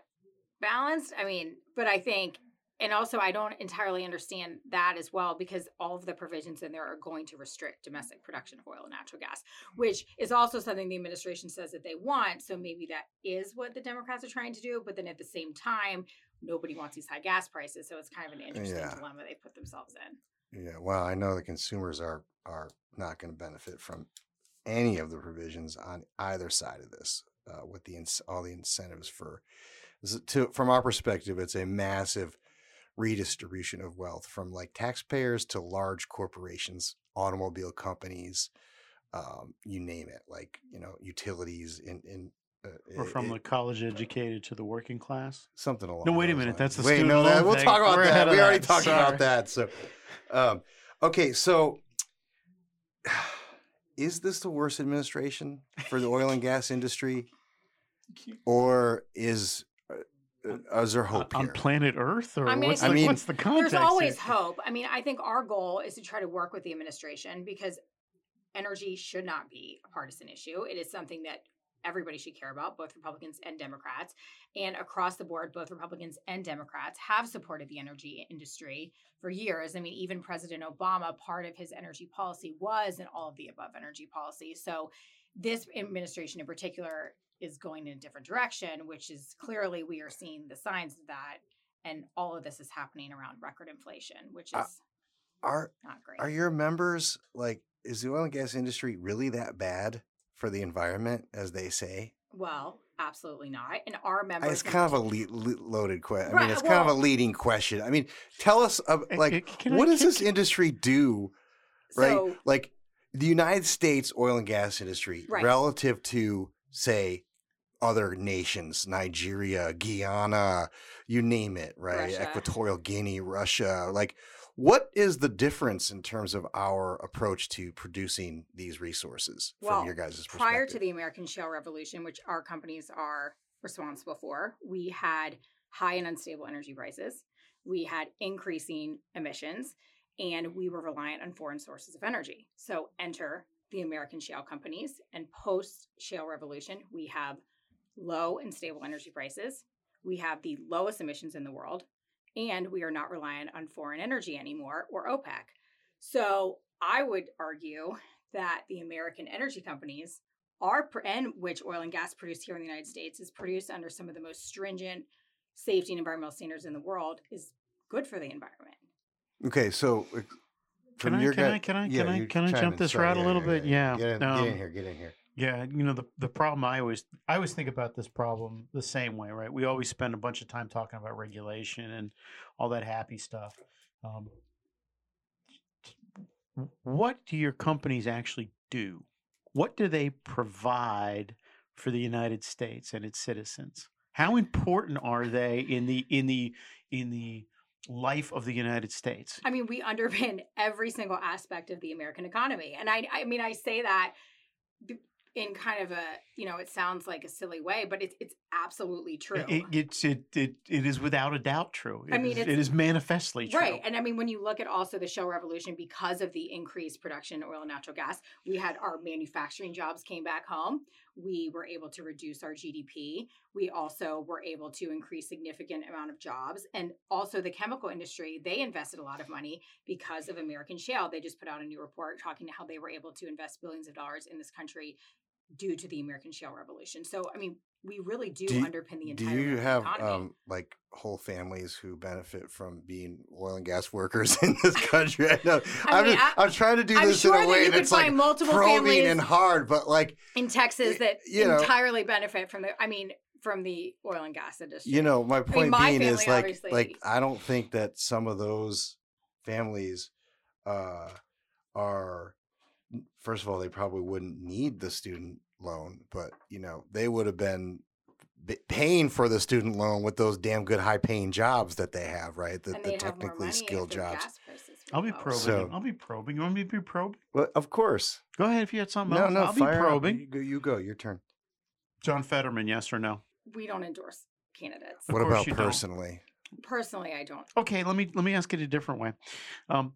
balanced? I mean, but I think, and also I don't entirely understand that as well because all of the provisions in there are going to restrict domestic production of oil and natural gas, which is also something the administration says that they want. So maybe that is what the Democrats are trying to do. But then at the same time, nobody wants these high gas prices. So it's kind of an uh, interesting Yeah. dilemma they put themselves in. Yeah, well, I know the consumers are are not going to benefit from any of the provisions on either side of this. Uh, with the ins- all the incentives for, to from our perspective, it's a massive redistribution of wealth from like taxpayers to large corporations, automobile companies, um, you name it, like you know utilities in in. Uh, Or from it- the college educated to the working class? something along. No, wait a minute. lines. That's the wait. student No, that, we'll thing. talk about We're that. We already that. talked Sorry. about that. So, um, okay. So, is this the worst administration for the oil and gas industry, or is uh, uh, is there hope on here? planet Earth, or I mean, what's, I the, mean, what's the context? There's always here? hope. I mean, I think our goal is to try to work with the administration because energy should not be a partisan issue. It is something that everybody should care about, both Republicans and Democrats. And across the board, both Republicans and Democrats have supported the energy industry for years. I mean, even President Obama, part of his energy policy was an all of the above energy policy. So this administration in particular is going in a different direction, which is clearly we are seeing the signs of that. And all of this is happening around record inflation, which is Uh, Are not great. are your members like? Is the oil and gas industry really that bad for the environment as they say? well, absolutely not. And our I- members. It's kind of a le- le- loaded question. I mean, it's kind of a leading question. I mean, tell us, uh, like, can I- what does can- this industry do, right? So- like, the United States oil and gas industry Right. relative to, say, other nations, Nigeria, Guyana, you name it, right? Russia. Equatorial Guinea, Russia. Like, what is the difference in terms of our approach to producing these resources well, from your guys' perspective? prior to the American Shale Revolution, which our companies are responsible for, we had high and unstable energy prices. We had increasing emissions, and we were reliant on foreign sources of energy. So enter the American shale companies, and post shale revolution, we have low and stable energy prices. We have the lowest emissions in the world, and we are not reliant on foreign energy anymore or OPEC. So I would argue that the American energy companies our and which oil and gas produced here in the United States is produced under some of the most stringent safety and environmental standards in the world is good for the environment. Okay, so Can from I, your can guy- I, can I, yeah, can I, you can I chime jump in. this Sorry, route a little yeah, bit? yeah. Yeah. Get in, get um, in here. Get in here. Yeah, you know the the problem I always I always think about this problem the same way, right? We always spend a bunch of time talking about regulation and all that happy stuff. Um, what do your companies actually do? What do they provide for the United States and its citizens? How important are they in the in the in the life of the United States? I mean, we underpin every single aspect of the American economy. And I I mean, I say that in kind of a, you know, it sounds like a silly way, but it's it's absolutely true. It, it's it, it it is without a doubt true. I mean, is- it's- it is manifestly true. Right. And I mean, when you look at also the shale revolution, because of the increased production in oil and natural gas, we had our manufacturing jobs came back home. We were able to reduce our GDP. We also were able to increase significant amount of jobs. And also the chemical industry, they invested a lot of money because of American shale. They just put out a new report talking to how they were able to invest billions of dollars in this country due to the American shale revolution. So, I mean, we really do, you- underpin the entire. do you have um, like whole families who benefit from being oil and gas workers in this country? I know. I I'm, mean, just, I- I'm trying to do I'm this sure in a way that's like multiple probing and hard, but like in Texas that you know- entirely benefit from the I mean from the oil and gas industry. you know, my I mean, point my being is like obviously- like I don't think that some of those families uh, are first of all they probably wouldn't need the student loan, but you know they would have been paying for the student loan with those damn good high paying jobs that they have, right? The, the have technically skilled their jobs. gas prices were I'll be probing. So- I'll be probing. You want me to be probing? Well, of course. Go ahead if you had something No, else. no, I'll fire be probing. You go, you go. Your turn. John Fetterman, yes or no? We don't endorse candidates. Of what about you don't. personally? Personally, I don't. Okay, let me let me ask it a different way. Um,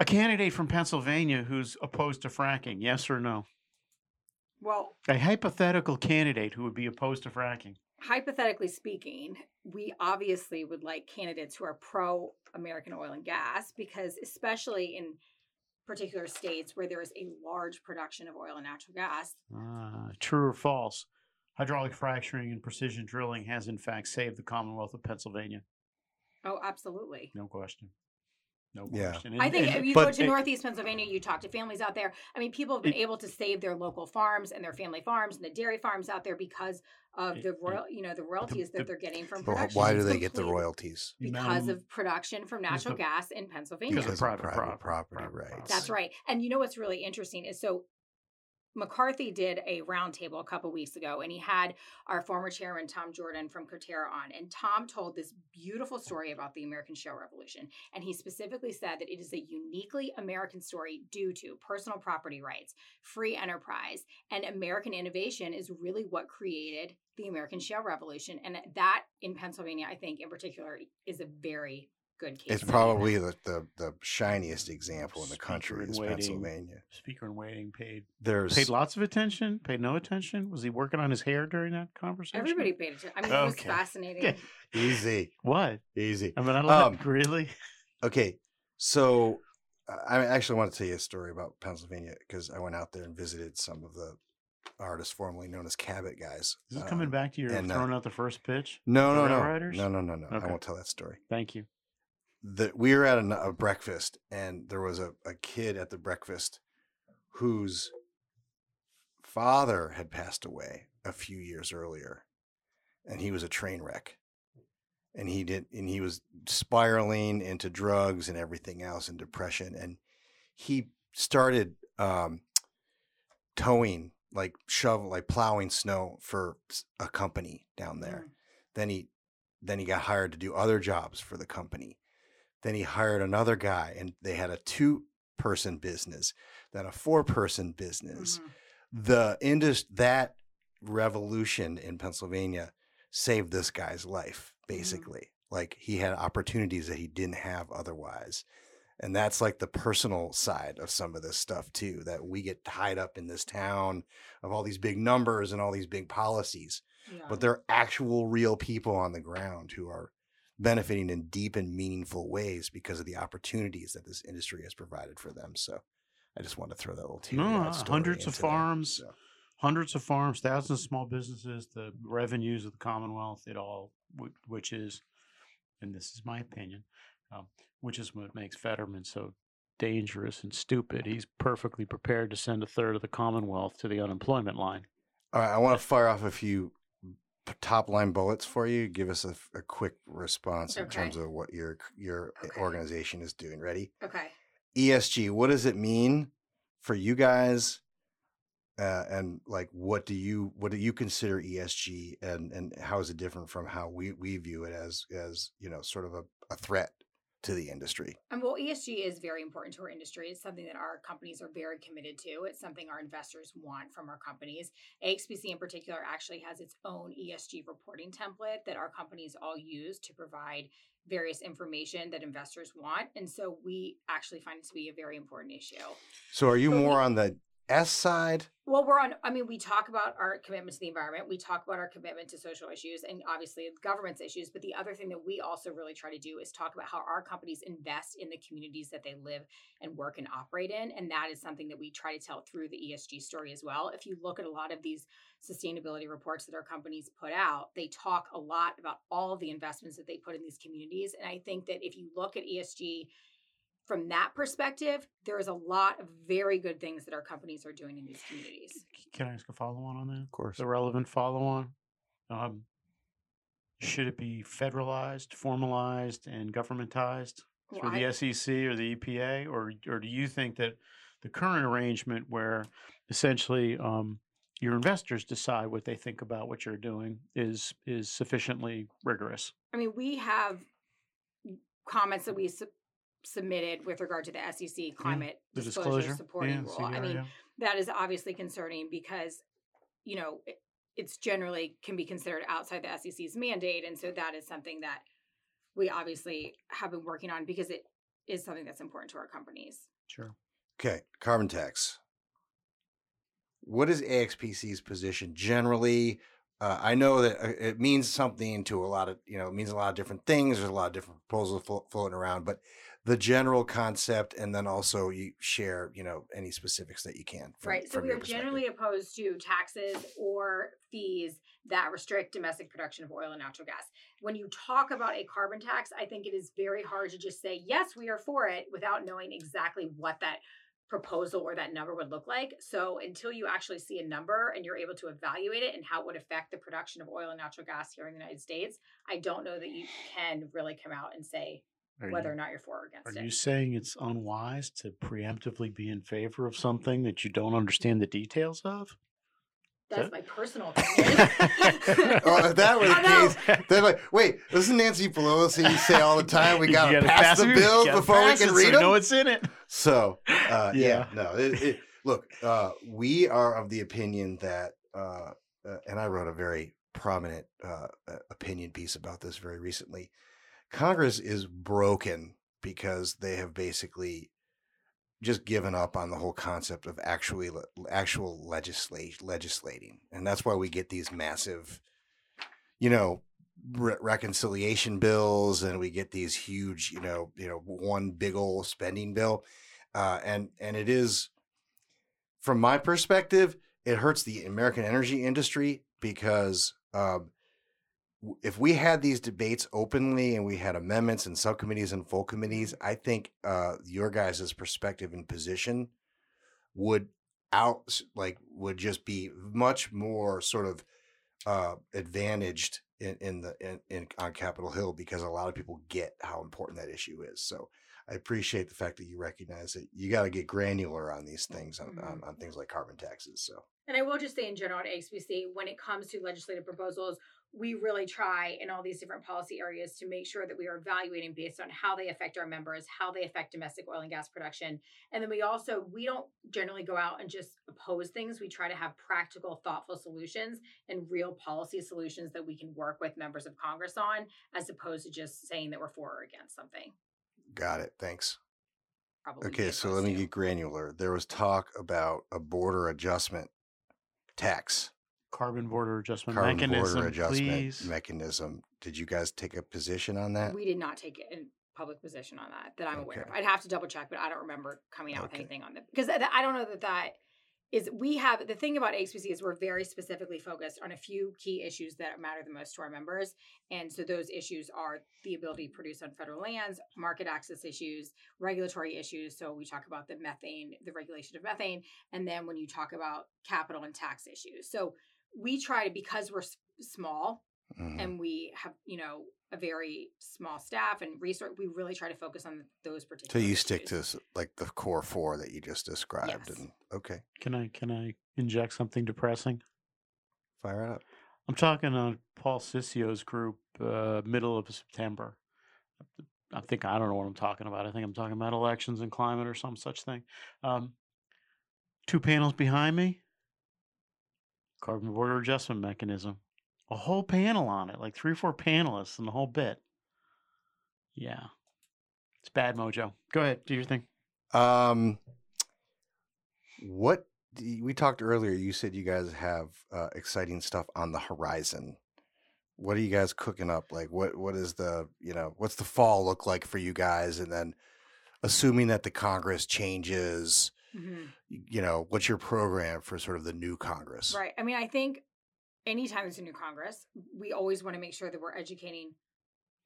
a candidate from Pennsylvania who's opposed to fracking, yes or no? Well, A hypothetical candidate who would be opposed to fracking. hypothetically speaking, we obviously would like candidates who are pro American oil and gas because especially in particular states where there is a large production of oil and natural gas, Uh, true or false? Hydraulic fracturing and precision drilling has in fact saved the Commonwealth of Pennsylvania. oh, absolutely. No question. No Yeah. question. I think and- if you go to it- Northeast Pennsylvania, you talk to families out there. I mean, people have been able to save their local farms and their family farms and the dairy farms out there because of the royal, you know, the royalties that they're getting from production. why do It's they get the royalties? Because of production from natural of- gas in Pennsylvania. because of private, private property. property rights. That's right. And you know what's really interesting is so McCarthy did a roundtable a couple weeks ago, and he had our former chairman Tom Jorden from Coterra on, and Tom told this beautiful story about the American Shale Revolution, and he specifically said that it is a uniquely American story due to personal property rights, free enterprise, and American innovation is really what created the American Shale Revolution, and that in Pennsylvania, I think in particular, is a very good case. It's probably the, the, the shiniest example in the Speaker country in is waiting. Pennsylvania. Speaker in waiting paid There's paid lots of attention, paid no attention. Was he working on his hair during that conversation? Everybody paid attention. I mean, it was Okay. fascinating. easy, What? easy. I mean, I love Um, really. Okay, so uh, I actually want to tell you a story about Pennsylvania because I went out there and visited some of the artists formerly known as Cabot guys. Is this Um, coming back to your and, uh, throwing out the first pitch? No, The no, no, Rail Riders? no, no, no, no. I won't tell that story. Thank you. The, we were at a, a breakfast, and there was a, a kid at the breakfast whose father had passed away a few years earlier, and he was a train wreck. And he did, and he was spiraling into drugs and everything else, and depression. And he started um, towing, like shovel, like plowing snow for a company down there. Then he, then he got hired to do other jobs for the company. Then he hired another guy, and they had a two-person business, then a four-person business. Mm-hmm. The indus that revolution in Pennsylvania saved this guy's life, mm-hmm. basically. Like he had opportunities that he didn't have otherwise. And that's like the personal side of some of this stuff too, that we get tied up in this town of all these big numbers and all these big policies. But there are actual real people on the ground who are benefiting in deep and meaningful ways because of the opportunities that this industry has provided for them. So I just want to throw that little teary No, hundreds of farms, hundreds of farms, thousands of small businesses, the revenues of the Commonwealth, it all, which is, and this is my opinion, um, which is what makes Fetterman so dangerous and stupid. He's perfectly prepared to send a third of the Commonwealth to the unemployment line. All right, I want to fire off a few top line bullets for you. Give us a, a quick response in terms of what your your organization is doing. Ready? Okay. ESG. What does it mean for you guys? Uh, and like, what do you what do you consider ESG, and and how is it different from how we we view it as as you know sort of a, a threat to the industry? And well, ESG is very important to our industry. It's something that our companies are very committed to. It's something our investors want from our companies. AXPC in particular actually has its own ESG reporting template that our companies all use to provide various information that investors want. And so we actually find it to be a very important issue. So, are you more on the S side? Well, we're on, I mean, we talk about our commitment to the environment. We talk about our commitment to social issues and obviously government's issues. But the other thing that we also really try to do is talk about how our companies invest in the communities that they live and work and operate in. And that is something that we try to tell through the ESG story as well. If you look at a lot of these sustainability reports that our companies put out, they talk a lot about all the investments that they put in these communities. And I think that if you look at ESG, from that perspective, there is a lot of very good things that our companies are doing in these communities. Can I ask a follow on on that? Of course. The relevant follow on. Um, should it be federalized, formalized, and governmentized Well, through I- the SEC or the EPA, or or do you think that the current arrangement, where essentially um, your investors decide what they think about what you're doing, is is sufficiently rigorous? I mean, we have comments that we su- submitted with regard to the SEC climate the disclosure, disclosure. supporting Yeah, rule. I mean, yeah. that is obviously concerning because, you know, it, it's generally can be considered outside the SEC's mandate, and so that is something that we obviously have been working on because it is something that's important to our companies. Sure. Okay, carbon tax. What is AXPC's position generally? Uh, I know that uh, it means something to a lot of, you know, it means a lot of different things. There's a lot of different proposals flo- floating around, but the general concept, and then also you share, you know, any specifics that you can. From, right. So we are generally opposed to taxes or fees that restrict domestic production of oil and natural gas. When you talk about a carbon tax, I think it is very hard to just say, yes, we are for it without knowing exactly what that proposal or that number would look like. So until you actually see a number and you're able to evaluate it and how it would affect the production of oil and natural gas here in the United States, I don't know that you can really come out and say Are whether you- or not you're for or against Are it. Are you saying it's unwise to preemptively be in favor of something that you don't understand the details of? That's my personal opinion. oh, if that were the case, they're like, wait, doesn't Nancy Pelosi say all the time we gotta, gotta pass, pass the it- bills before we pass can it so read we them? know what's in it. So, uh, yeah. Yeah. no. It, it, look, uh, we are of the opinion that, uh, uh, and I wrote a very prominent uh, uh, opinion piece about this very recently. Congress is broken because they have basically just given up on the whole concept of actually actual legislating, and that's why we get these massive, you know, re- reconciliation bills, and we get these huge, you know, you know, one big old spending bill, uh, and and it is, from my perspective, it hurts the American energy industry because. Um, if we had these debates openly and we had amendments and subcommittees and full committees, I think uh, your guys' perspective and position would out like would just be much more sort of uh, advantaged in, in the in, in on Capitol Hill because a lot of people get how important that issue is. So I appreciate the fact that you recognize that you got to get granular on these things on, on, on things like carbon taxes. So And I will just say in general at AXPC, when it comes to legislative proposals, we really try in all these different policy areas to make sure that we are evaluating based on how they affect our members, how they affect domestic oil and gas production. And then we also, we don't generally go out and just oppose things. We try to have practical, thoughtful solutions and real policy solutions that we can work with members of Congress on, as opposed to just saying that we're for or against something. got it. Thanks. Probably Okay, so let me to. get granular. There was talk about a border adjustment tax. Carbon border adjustment carbon mechanism, border adjustment please. mechanism. Did you guys take a position on that? We did not take a public position on that that I'm aware of. I'd have to double check, but I don't remember coming out with anything on that because I I don't know that that is we have the thing about AXPC is we're very specifically focused on a few key issues that matter the most to our members. And so those issues are the ability to produce on federal lands, market access issues, regulatory issues. So we talk about the methane, the regulation of methane, and then when you talk about capital and tax issues. So we try to because we're s- small Mhm. and we have, you know, a very small staff and resource, we really try to focus on those particular So particular you stick to like the core four that you just described. Yes. And okay, Can I can I inject something depressing? fire it up. I'm talking on Paul Cicio's group, uh, middle of September. I think I don't know what I'm talking about. I think I'm talking about elections and climate or some such thing. Um, two panels behind me, carbon border adjustment mechanism. A whole panel on it, like three or four panelists and the whole bit. Yeah, it's bad mojo. Go ahead, do your thing. Um, what we talked earlier? You said you guys have uh, exciting stuff on the horizon. What are you guys cooking up? Like, what what is the you know what's the fall look like for you guys? And then, assuming that the Congress changes, Mhm. you know, what's your program for sort of the new Congress? Right. I mean, I think anytime there's a new Congress, we always want to make sure that we're educating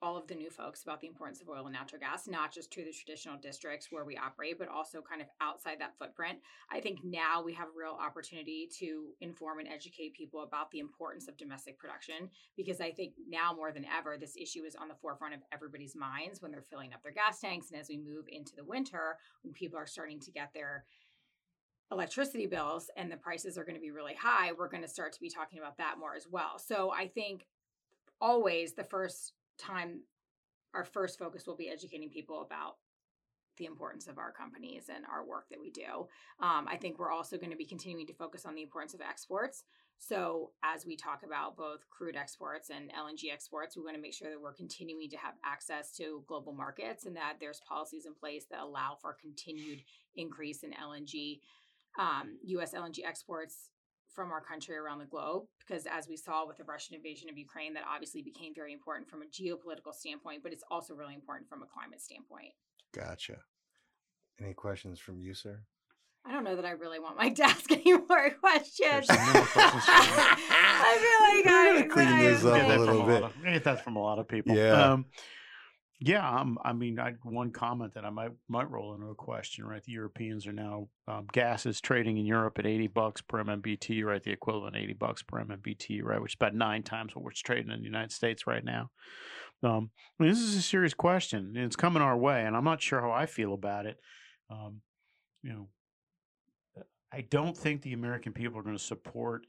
all of the new folks about the importance of oil and natural gas, not just to the traditional districts where we operate, but also kind of outside that footprint. I think now we have a real opportunity to inform and educate people about the importance of domestic production because I think now more than ever, this issue is on the forefront of everybody's minds when they're filling up their gas tanks. And as we move into the winter, when people are starting to get their electricity bills and the prices are going to be really high, we're going to start to be talking about that more as well. So I think always the first time, our first focus will be educating people about the importance of our companies and our work that we do. Um, I think we're also going to be continuing to focus on the importance of exports. So, as we talk about both crude exports and LNG exports, we want to make sure that we're continuing to have access to global markets and that there's policies in place that allow for continued increase in LNG um, U.S. LNG exports from our country around the globe. Because as we saw with the Russian invasion of Ukraine, that obviously became very important from a geopolitical standpoint, but it's also really important from a climate standpoint. Gotcha. Any questions from you, sir? I don't know that I really want Mike to ask any more questions. questions. I feel like I, We're gonna clean I- this up Get a that little from bit. lot I get that from a lot of people. Yeah. Um, yeah. Um, I mean, I one comment that I might might roll into a question. Right, the Europeans are now um, gas is trading in Europe at eighty bucks per MMBT. Right, the equivalent eighty bucks per MMBT. Right, which is about nine times what we're trading in the United States right now. Um, I mean, this is a serious question, and it's coming our way, and I'm not sure how I feel about it. Um, you know, I don't think the American people are going to support.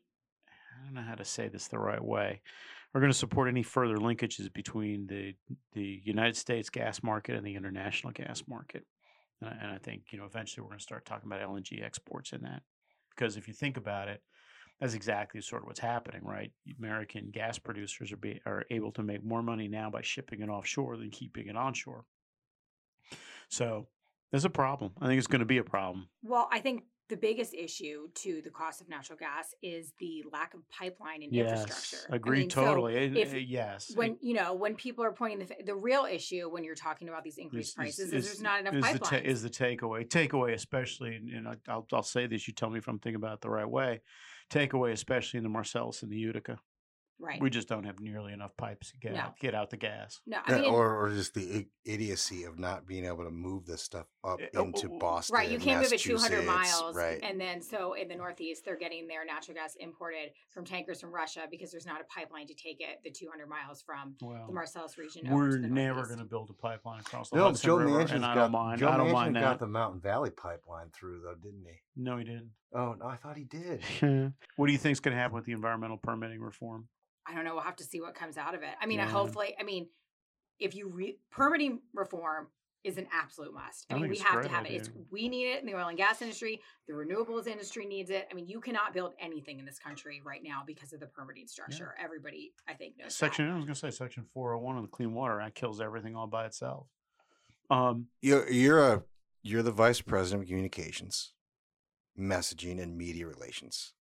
I don't know how to say this the right way. Are going to support any further linkages between the the United States gas market and the international gas market. And I, and I think you know eventually we're going to start talking about LNG exports in that, because if you think about it, that's exactly sort of what's happening, right? American gas producers are be, are able to make more money now by shipping it offshore than keeping it onshore. So there's a problem. I think it's going to be a problem. Well, I think the biggest issue to the cost of natural gas is the lack of pipeline and Yes, infrastructure. I agreed mean, so totally. And, if- uh, yes, when you know when people are pointing the the real issue when you're talking about these increased prices is, there's not enough is pipelines. The ta- is the takeaway takeaway, especially, and, and I- I'll I'll say this. You tell me if I'm thinking about it the right way. Takeaway, especially in the Marcellus and the Utica. Right. We just don't have nearly enough pipes to get No. out, get out the gas. no, I mean, or, or just the idiocy of not being able to move this stuff up Eh, oh, into oh, Boston. right, you can't move it 200 miles, Right. and then so in the Northeast they're getting their natural gas imported from tankers from Russia because there's not a pipeline to take it the 200 miles from Well, the Marcellus region. We're to the never going to build a pipeline across the No, Hudson Joe River, Manchin's and I don't mind. Joe I don't Manchin mind got that. the Mountain Valley pipeline through, though, didn't he? No, he didn't. Oh, no, I thought he did. what do you think's going to happen with the environmental permitting reform? I don't know. We'll have to see what comes out of it. I mean, Yeah. hopefully, I mean, if you re- permitting reform is an absolute must. I, I mean, we have to great have it. It's we need it in the oil and gas industry. The renewables industry needs it. I mean, you cannot build anything in this country right now because of the permitting structure. Everybody, I think, knows that. Section, I was going to say Section 401 of the Clean Water Act kills everything all by itself. Um, You're you're a you're the vice president of communications, messaging, and media relations.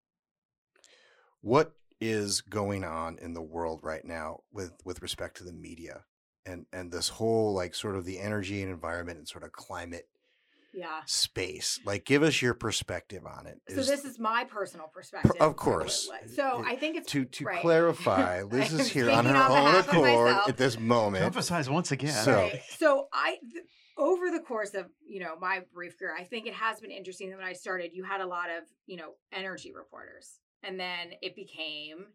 What is going on in the world right now with with respect to the media and and this whole like sort of the energy and environment and sort of climate Yeah. space? Like, give us your perspective on it. So Is- this is my personal perspective. of course. what- eh, So eh, I think it's to to right. clarify, Liz is here on her own accord at this moment. Emphasize once again. So, Right. So I, th- over the course of you know my brief career, I think it has been interesting that when I started, you had a lot of you know energy reporters, and then it became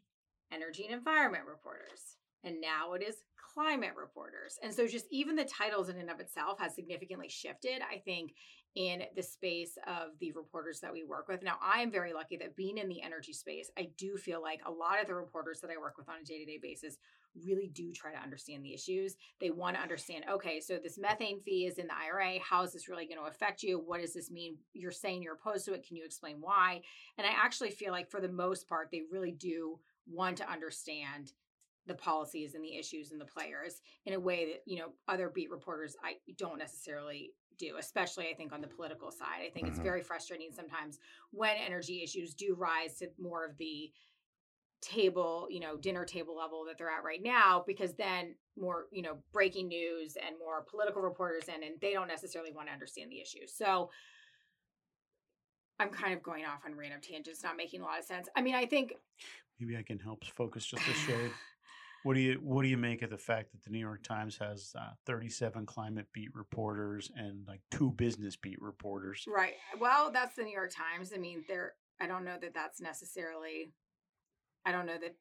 energy and environment reporters, and now it is climate reporters. And so just even the titles in and of itself has significantly shifted. I think in the space of the reporters that we work with. Now, I am very lucky that being in the energy space, I do feel like a lot of the reporters that I work with on a day to day basis really do try to understand the issues. They want to understand, okay, so this methane fee is in the IRA. How is this really going to affect you? What does this mean? You're saying you're opposed to it. Can you explain why? And I actually feel like for the most part, they really do want to understand the policies and the issues and the players in a way that, you know, other beat reporters I don't necessarily do, especially I think on the political side. I think it's Mhm. very frustrating sometimes when energy issues do rise to more of the table, you know, dinner table level that they're at right now, because then more, you know, breaking news and more political reporters in, and they don't necessarily want to understand the issues. So I'm kind of going off on random tangents, not making a lot of sense. I mean, I think Maybe I can help focus just a shade. What do you What do you make of the fact that the New York Times has uh, 37 climate beat reporters and like two business beat reporters? Right. Well, that's the New York Times. I mean, there. I don't know that that's necessarily. I don't know that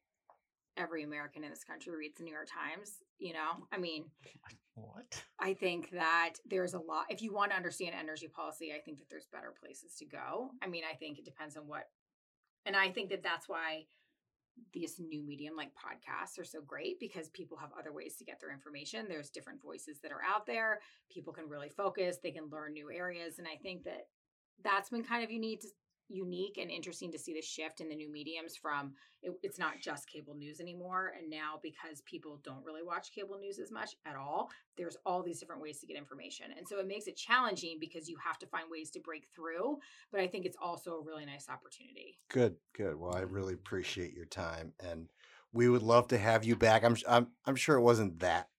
every American in this country reads the New York Times. You know, I mean, What? I think that there's a lot. If you want to understand energy policy, I think that there's better places to go. I mean, I think it depends on what, and I think that that's why this new medium like podcasts are so great because people have other ways to get their information. There's different voices that are out there. People can really focus. They can learn new areas, and I think that that's been kind of unique unique and interesting to see the shift in the new mediums from it, it's not just cable news anymore and now because people don't really watch cable news as much at all there's all these different ways to get information and so it makes it challenging because you have to find ways to break through but i think it's also a really nice opportunity Good, good. Well, I really mm-hmm. appreciate your time, and we would love to have you back. I'm, I'm, I'm sure it wasn't that.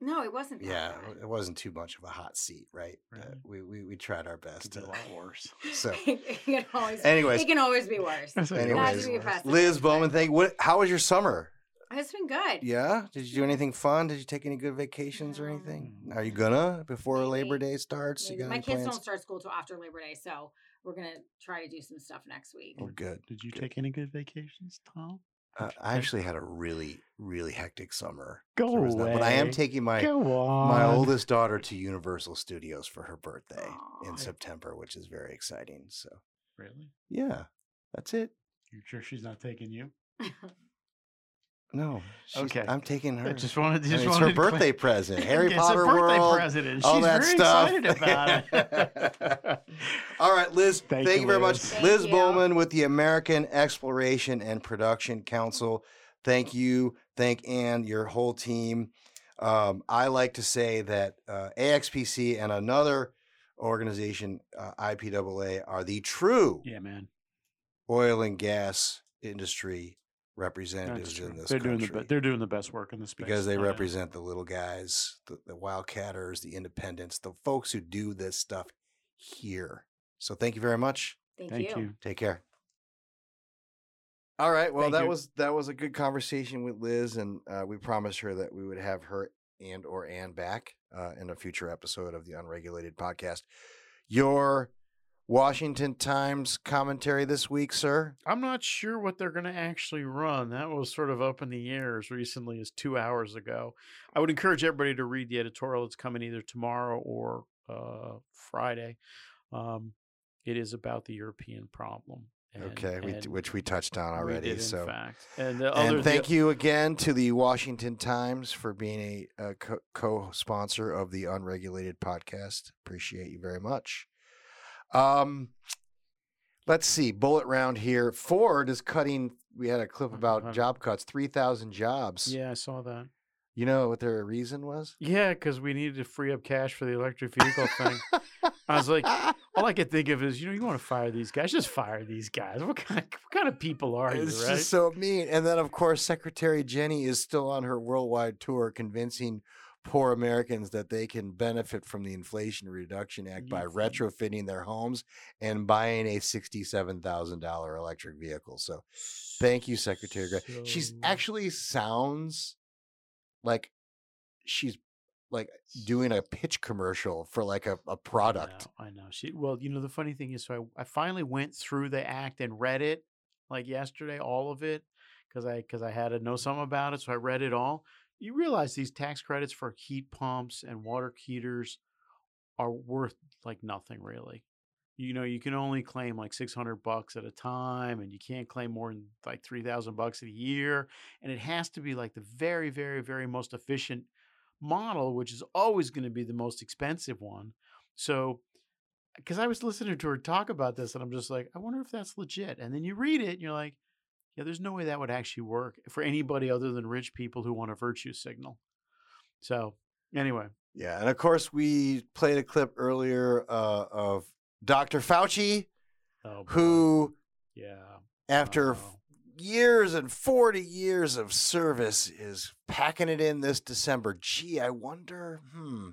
No it wasn't that Yeah, bad. it wasn't too much of a hot seat, right? Uh, we, we we tried our best to. a lot worse. So, it can always Anyways. it can always be worse anyways, be pessimistic, Liz Bowman, thank. What? How was your summer? it's been good Yeah. Did you do anything fun? Did you take any good vacations or anything? Are you gonna before Labor Day starts? You got my kids plans? don't start school till after labor day so we're gonna try to do some stuff next week Oh, good. Did you take any good vacations, Tom? Uh, I actually had a really, really hectic summer. Go was But I am taking my my oldest daughter to Universal Studios for her birthday in September, which is very exciting. So Really? yeah, that's it. You sure she's not taking you? No, she's, Okay. I'm taking her. I just wanted- I mean, just it's wanted her to cla- birthday present. Harry It's a Potter birthday World, present. all She's that very stuff. excited about it. all right, Liz. Thank Thank, you, you very much, Liz. Thank Liz you. Bowman with the American Exploration and Production Council. Thank you. Thank Anne, your whole team. Um, I like to say that uh, AXPC and another organization, uh, IPAA, are the true Yeah, man. oil and gas industry That's representatives true. in this They're country doing the be- they're doing the best work in the space. because they no doubt. represent the little guys, the, the wildcatters, the independents, the folks who do this stuff here. So thank you very much. Thank, Thank you. you. Take care. All right. Well, Thank that you. was that was a good conversation with Liz, and uh, we promised her that we would have her and or Anne back uh, in a future episode of the Unregulated Podcast. Your Washington Times commentary this week, sir. I'm not sure what they're going to actually run. That was sort of up in the air as recently as two hours ago. I would encourage everybody to read the editorial. It's coming either tomorrow or uh, Friday. Um, it is about the European problem. And- okay, we, which we touched on we already. did, in so, fact. And and other- the- thank you again to the Washington Times for being a, a co- co-sponsor of the Unregulated Podcast. Appreciate you very much. Um, let's see. Bullet round here. Ford is cutting. We had a clip about job cuts. Three thousand jobs. Yeah, I saw that. You know what their reason was? Yeah, because we needed to free up cash for the electric vehicle thing. I was like, all I could think of is, you know, you want to fire these guys, just fire these guys. What kind of what kind of people are you, It's right? just so mean. And then, of course, Secretary Jenny is still on her worldwide tour convincing poor Americans that they can benefit from the Inflation Reduction Act by retrofitting their homes and buying a sixty-seven thousand dollar electric vehicle. So, thank you, Secretary. Gray. She's actually sounds like she's like doing a pitch commercial for like a, a product. I know, I know. She well, you know, the funny thing is, so I, I finally went through the act and read it like yesterday, all of it, because I because I had to know something about it. So I read it all. You realize these tax credits for heat pumps and water heaters are worth like nothing really. You know, you can only claim like six hundred bucks at a time, and you can't claim more than like three thousand bucks a year. And it has to be like the very, very, very most efficient model, which is always going to be the most expensive one. So, because I was listening to her talk about this, and I'm just like, I wonder if that's legit. And then you read it, and you're like, yeah, there's no way that would actually work for anybody other than rich people who want a virtue signal. So, anyway, Yeah, and of course we played a clip earlier uh, of Dr. Fauci, Oh, who yeah, after years and 40 years of service is packing it in this December. Gee, I wonder, hmm,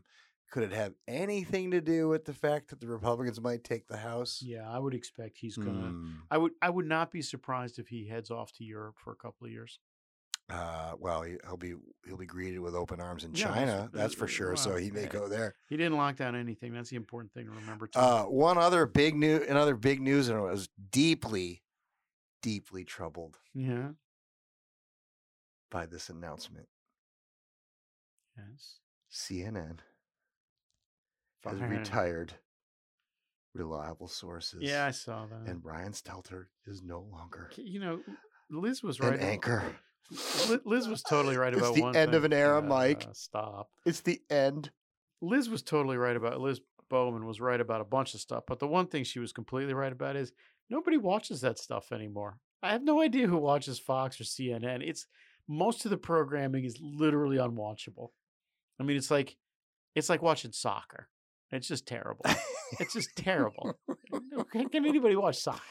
could it have anything to do with the fact that the Republicans might take the House? yeah, I would expect he's gonna. Hmm. I would. I would not be surprised if he heads off to Europe for a couple of years. Uh, well, he- he'll be he'll be greeted with open arms in Yeah, China, that's for uh, sure. so he may yeah. go there. He didn't lock down anything. That's the important thing to remember. Too. Uh, one other big news, another big news, and I was deeply, deeply troubled yeah. by this announcement. Yes. CNN has retired reliable sources. Yeah, I saw that. And Brian Stelter is no longer You know, Liz was an right. about- anchor. Li- Liz was totally right It's about the one end of an era, Mike. Uh, Stop. It's the end. Liz was totally right about Liz Bowman was right about a bunch of stuff, but the one thing she was completely right about is nobody watches that stuff anymore. I have no idea who watches Fox or CNN. It's most of the programming is literally unwatchable. I mean, it's like it's like watching soccer. It's just terrible. it's just terrible. Can can anybody watch soccer?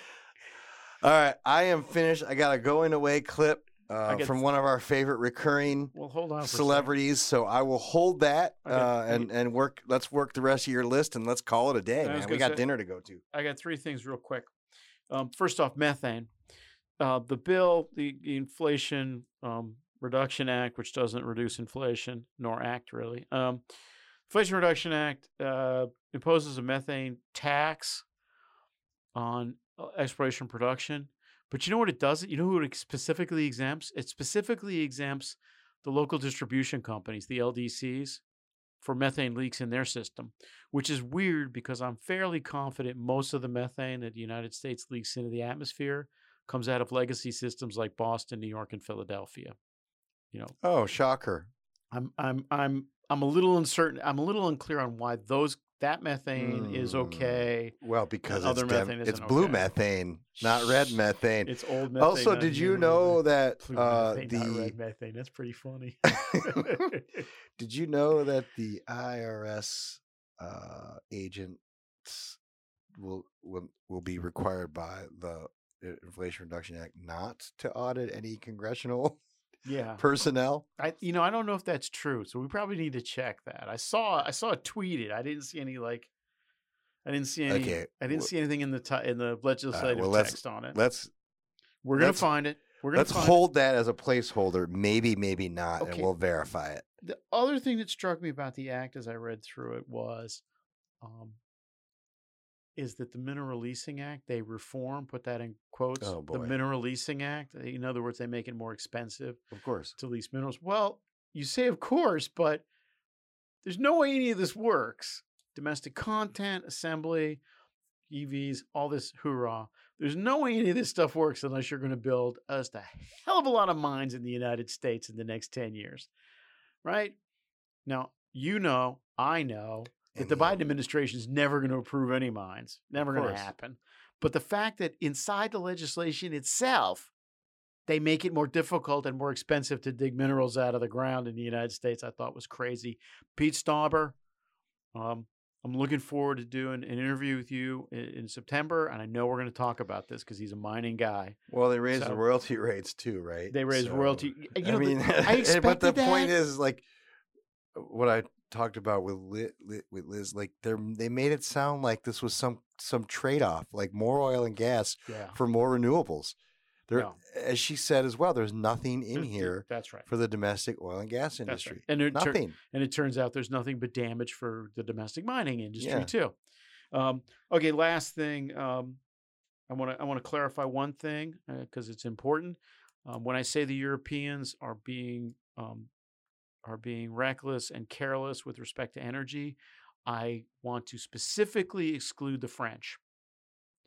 All right, I am finished. I got a going away clip uh, from one of our favorite recurring Well, hold on for a second. celebrities. So I will hold that uh, and and work. Let's work the rest of your list and let's call it a day, man. We got say- dinner to go to. I got three things real quick. Um, first off, methane. Uh, the bill, the, the Inflation um, Reduction Act, which doesn't reduce inflation, nor act really. Um, Inflation Reduction Act uh, imposes a methane tax on uh, exploration production. But you know what it does? You know who it specifically exempts? It specifically exempts the local distribution companies, the LDCs, for methane leaks in their system, which is weird because I'm fairly confident most of the methane that the United States leaks into the atmosphere comes out of legacy systems like Boston, New York, and Philadelphia. You know, Oh, shocker! I'm I'm I'm I'm a little uncertain. I'm a little unclear on why those that methane is Hmm. okay. Well, because other it's, dem- it's blue okay. methane, not red methane. It's old methane. Also, did you know that uh, methane, not the red methane? That's pretty funny. Did you know that the IRS uh, agents will, will will be required by the Inflation Reduction Act not to audit any congressional yeah. personnel? I you know I don't know if that's true, so we probably need to check that. I saw I saw it tweeted. I didn't see any like I didn't see any Okay, I didn't well- see anything in the ti- in the legislative well, let's- text on it. Let's We're gonna let's- find it. We're gonna let's find it. hold that as a placeholder. Maybe, maybe not, and we'll verify it. The other thing that struck me about the act as I read through it was um is that the Mineral Leasing Act they reform, put that in quotes. Oh, The. Mineral Leasing Act. uh, In other words, they make it more expensive Of course. to lease minerals. Well, you say of course, but there's no way any of this works. Domestic content, assembly, EVs, all this hoorah. There's no way any of this stuff works unless you're going to build just a hell of a lot of mines in the United States in the next 10 years. Right? Now, you know, I know that the Biden administration is never going to approve any mines. Never going to happen. But the fact that inside the legislation itself, they make it more difficult and more expensive to dig minerals out of the ground in the United States, I thought was crazy. Pete Stauber, um, I'm looking forward to doing an interview with you in, in September, and I know we're going to talk about this because he's a mining guy. Well, they raised So- the royalty rates too, right? They raised royalty- you I know, the- mean, I but the expected point is, like, what I talked about with Liz, with Liz, like they they made it sound like this was some some trade off, like more oil and gas Yeah. for more renewables. There, No. as she said as well, there's nothing in here. that's right. for the domestic oil and gas That's right. industry. And it tur- nothing. and it turns out there's nothing but damage for the domestic mining industry Yeah. too. Um, okay, last thing. Um, I want to I want to clarify one thing because it's important. Um, when I say the Europeans are being um, are being reckless and careless with respect to energy, I want to specifically exclude the French.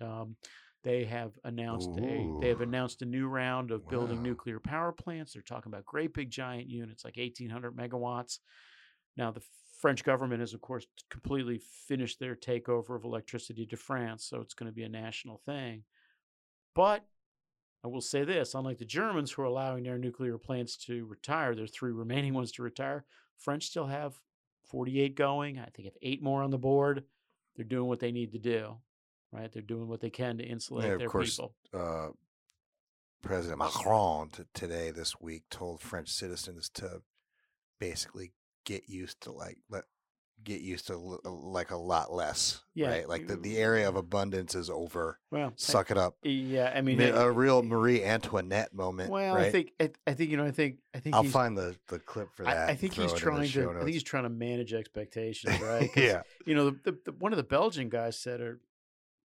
Um, they have announced a they have announced a new round of building nuclear power plants. They're talking about great big giant units like 1800 megawatts. Now the French government has of course completely finished their takeover of electricity to France, so it's going to be a national thing. But I will say this, unlike the Germans who are allowing their nuclear plants to retire, their three remaining ones to retire, French still have 48 going. I think have eight more on the board. They're doing what they need to do, right? They're doing what they can to insulate Yeah, of their course, people. uh, President Macron t- today this week told French citizens to basically get used to like let get used to l- like a lot less, Yeah, right? Like the, the area of abundance is over. Well, suck it up. Yeah, I mean, uh, a real Marie Antoinette moment. Well, right? I think I, I think you know I think I think I'll find the, the clip for that. I, I think he's it in the trying to. I think he's trying to manage expectations, right Yeah. You know, the, the, the one of the Belgian guys said, or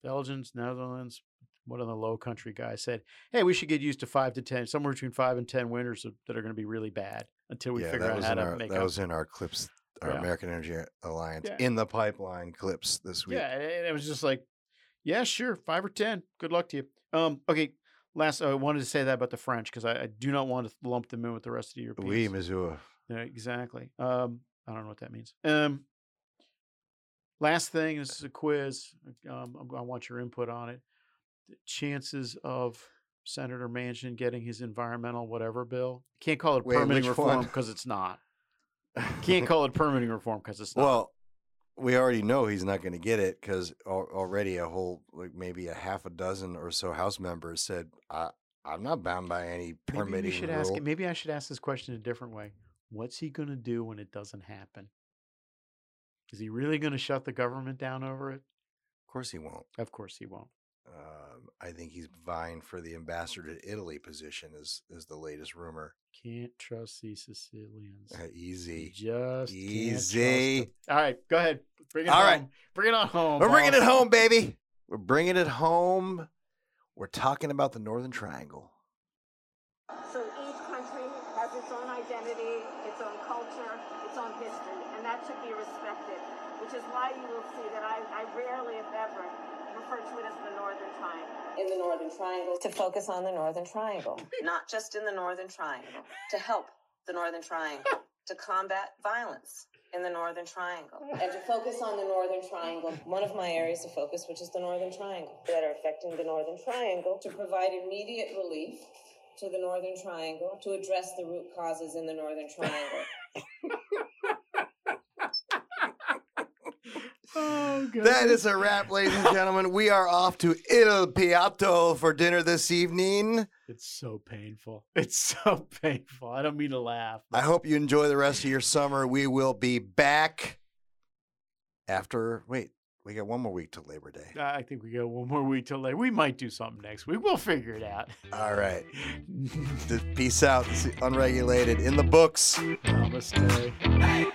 Belgians, Netherlands, one of the Low Country guys said, "Hey, we should get used to five to ten, somewhere between five and ten winters that are going to be really bad until we yeah, figure out how in to our, make that up." was in our clips, our Yeah. American Energy Alliance Yeah. in the pipeline clips this week. Yeah, and it was just like, yeah, sure, five or ten. Good luck to you. Um, okay. Last, I wanted to say that about the French because I, I do not want to lump them in with the rest of the Europeans. Oui, Missouri. Yeah, exactly. Um, I don't know what that means. Um, last thing, this is a quiz. Um, I'm- I want your input on it. The chances of Senator Manchin getting his environmental whatever bill. Can't call it Wait, permitting reform because it's not. Can't call it permitting reform because it's not. Well, we already know he's not going to get it because already a whole, like maybe a half a dozen or so House members said, I, "I'm not bound by any maybe permitting we should rule." ask. it- Maybe I should ask this question a different way. What's he going to do when it doesn't happen? Is he really going to shut the government down over it? Of course he won't. Of course he won't. Um, I think he's vying for the ambassador to Italy position. Is is the latest rumor? Can't trust these Sicilians. Uh, easy, Just easy. All right, go ahead. Bring it All home. right. Bring it on home. We're bringing it home, baby. We're bringing it home. We're talking about the Northern Triangle. So each country has its own identity, its own culture, its own history, and that should be respected, which is why you will see that I, I rarely, if ever, refer to it as the Northern Triangle. in the Northern Triangle to focus on the Northern Triangle, not just in the Northern Triangle, to help the Northern Triangle, to combat violence in the Northern Triangle, and to focus on the Northern Triangle, one of my areas of focus, which is the Northern Triangle, that are affecting the Northern Triangle, to provide immediate relief to the Northern Triangle, to address the root causes in the Northern Triangle. That is a wrap, ladies and gentlemen. We are off to Il Piatto for dinner this evening. It's so painful. It's so painful. I don't mean to laugh. I hope you enjoy the rest of your summer. We will be back after. Wait, we got one more week till Labor Day. I think we got one more week till later. We might do something next week. We'll figure it out. All right. Peace out. Unregulated in the books. Namaste.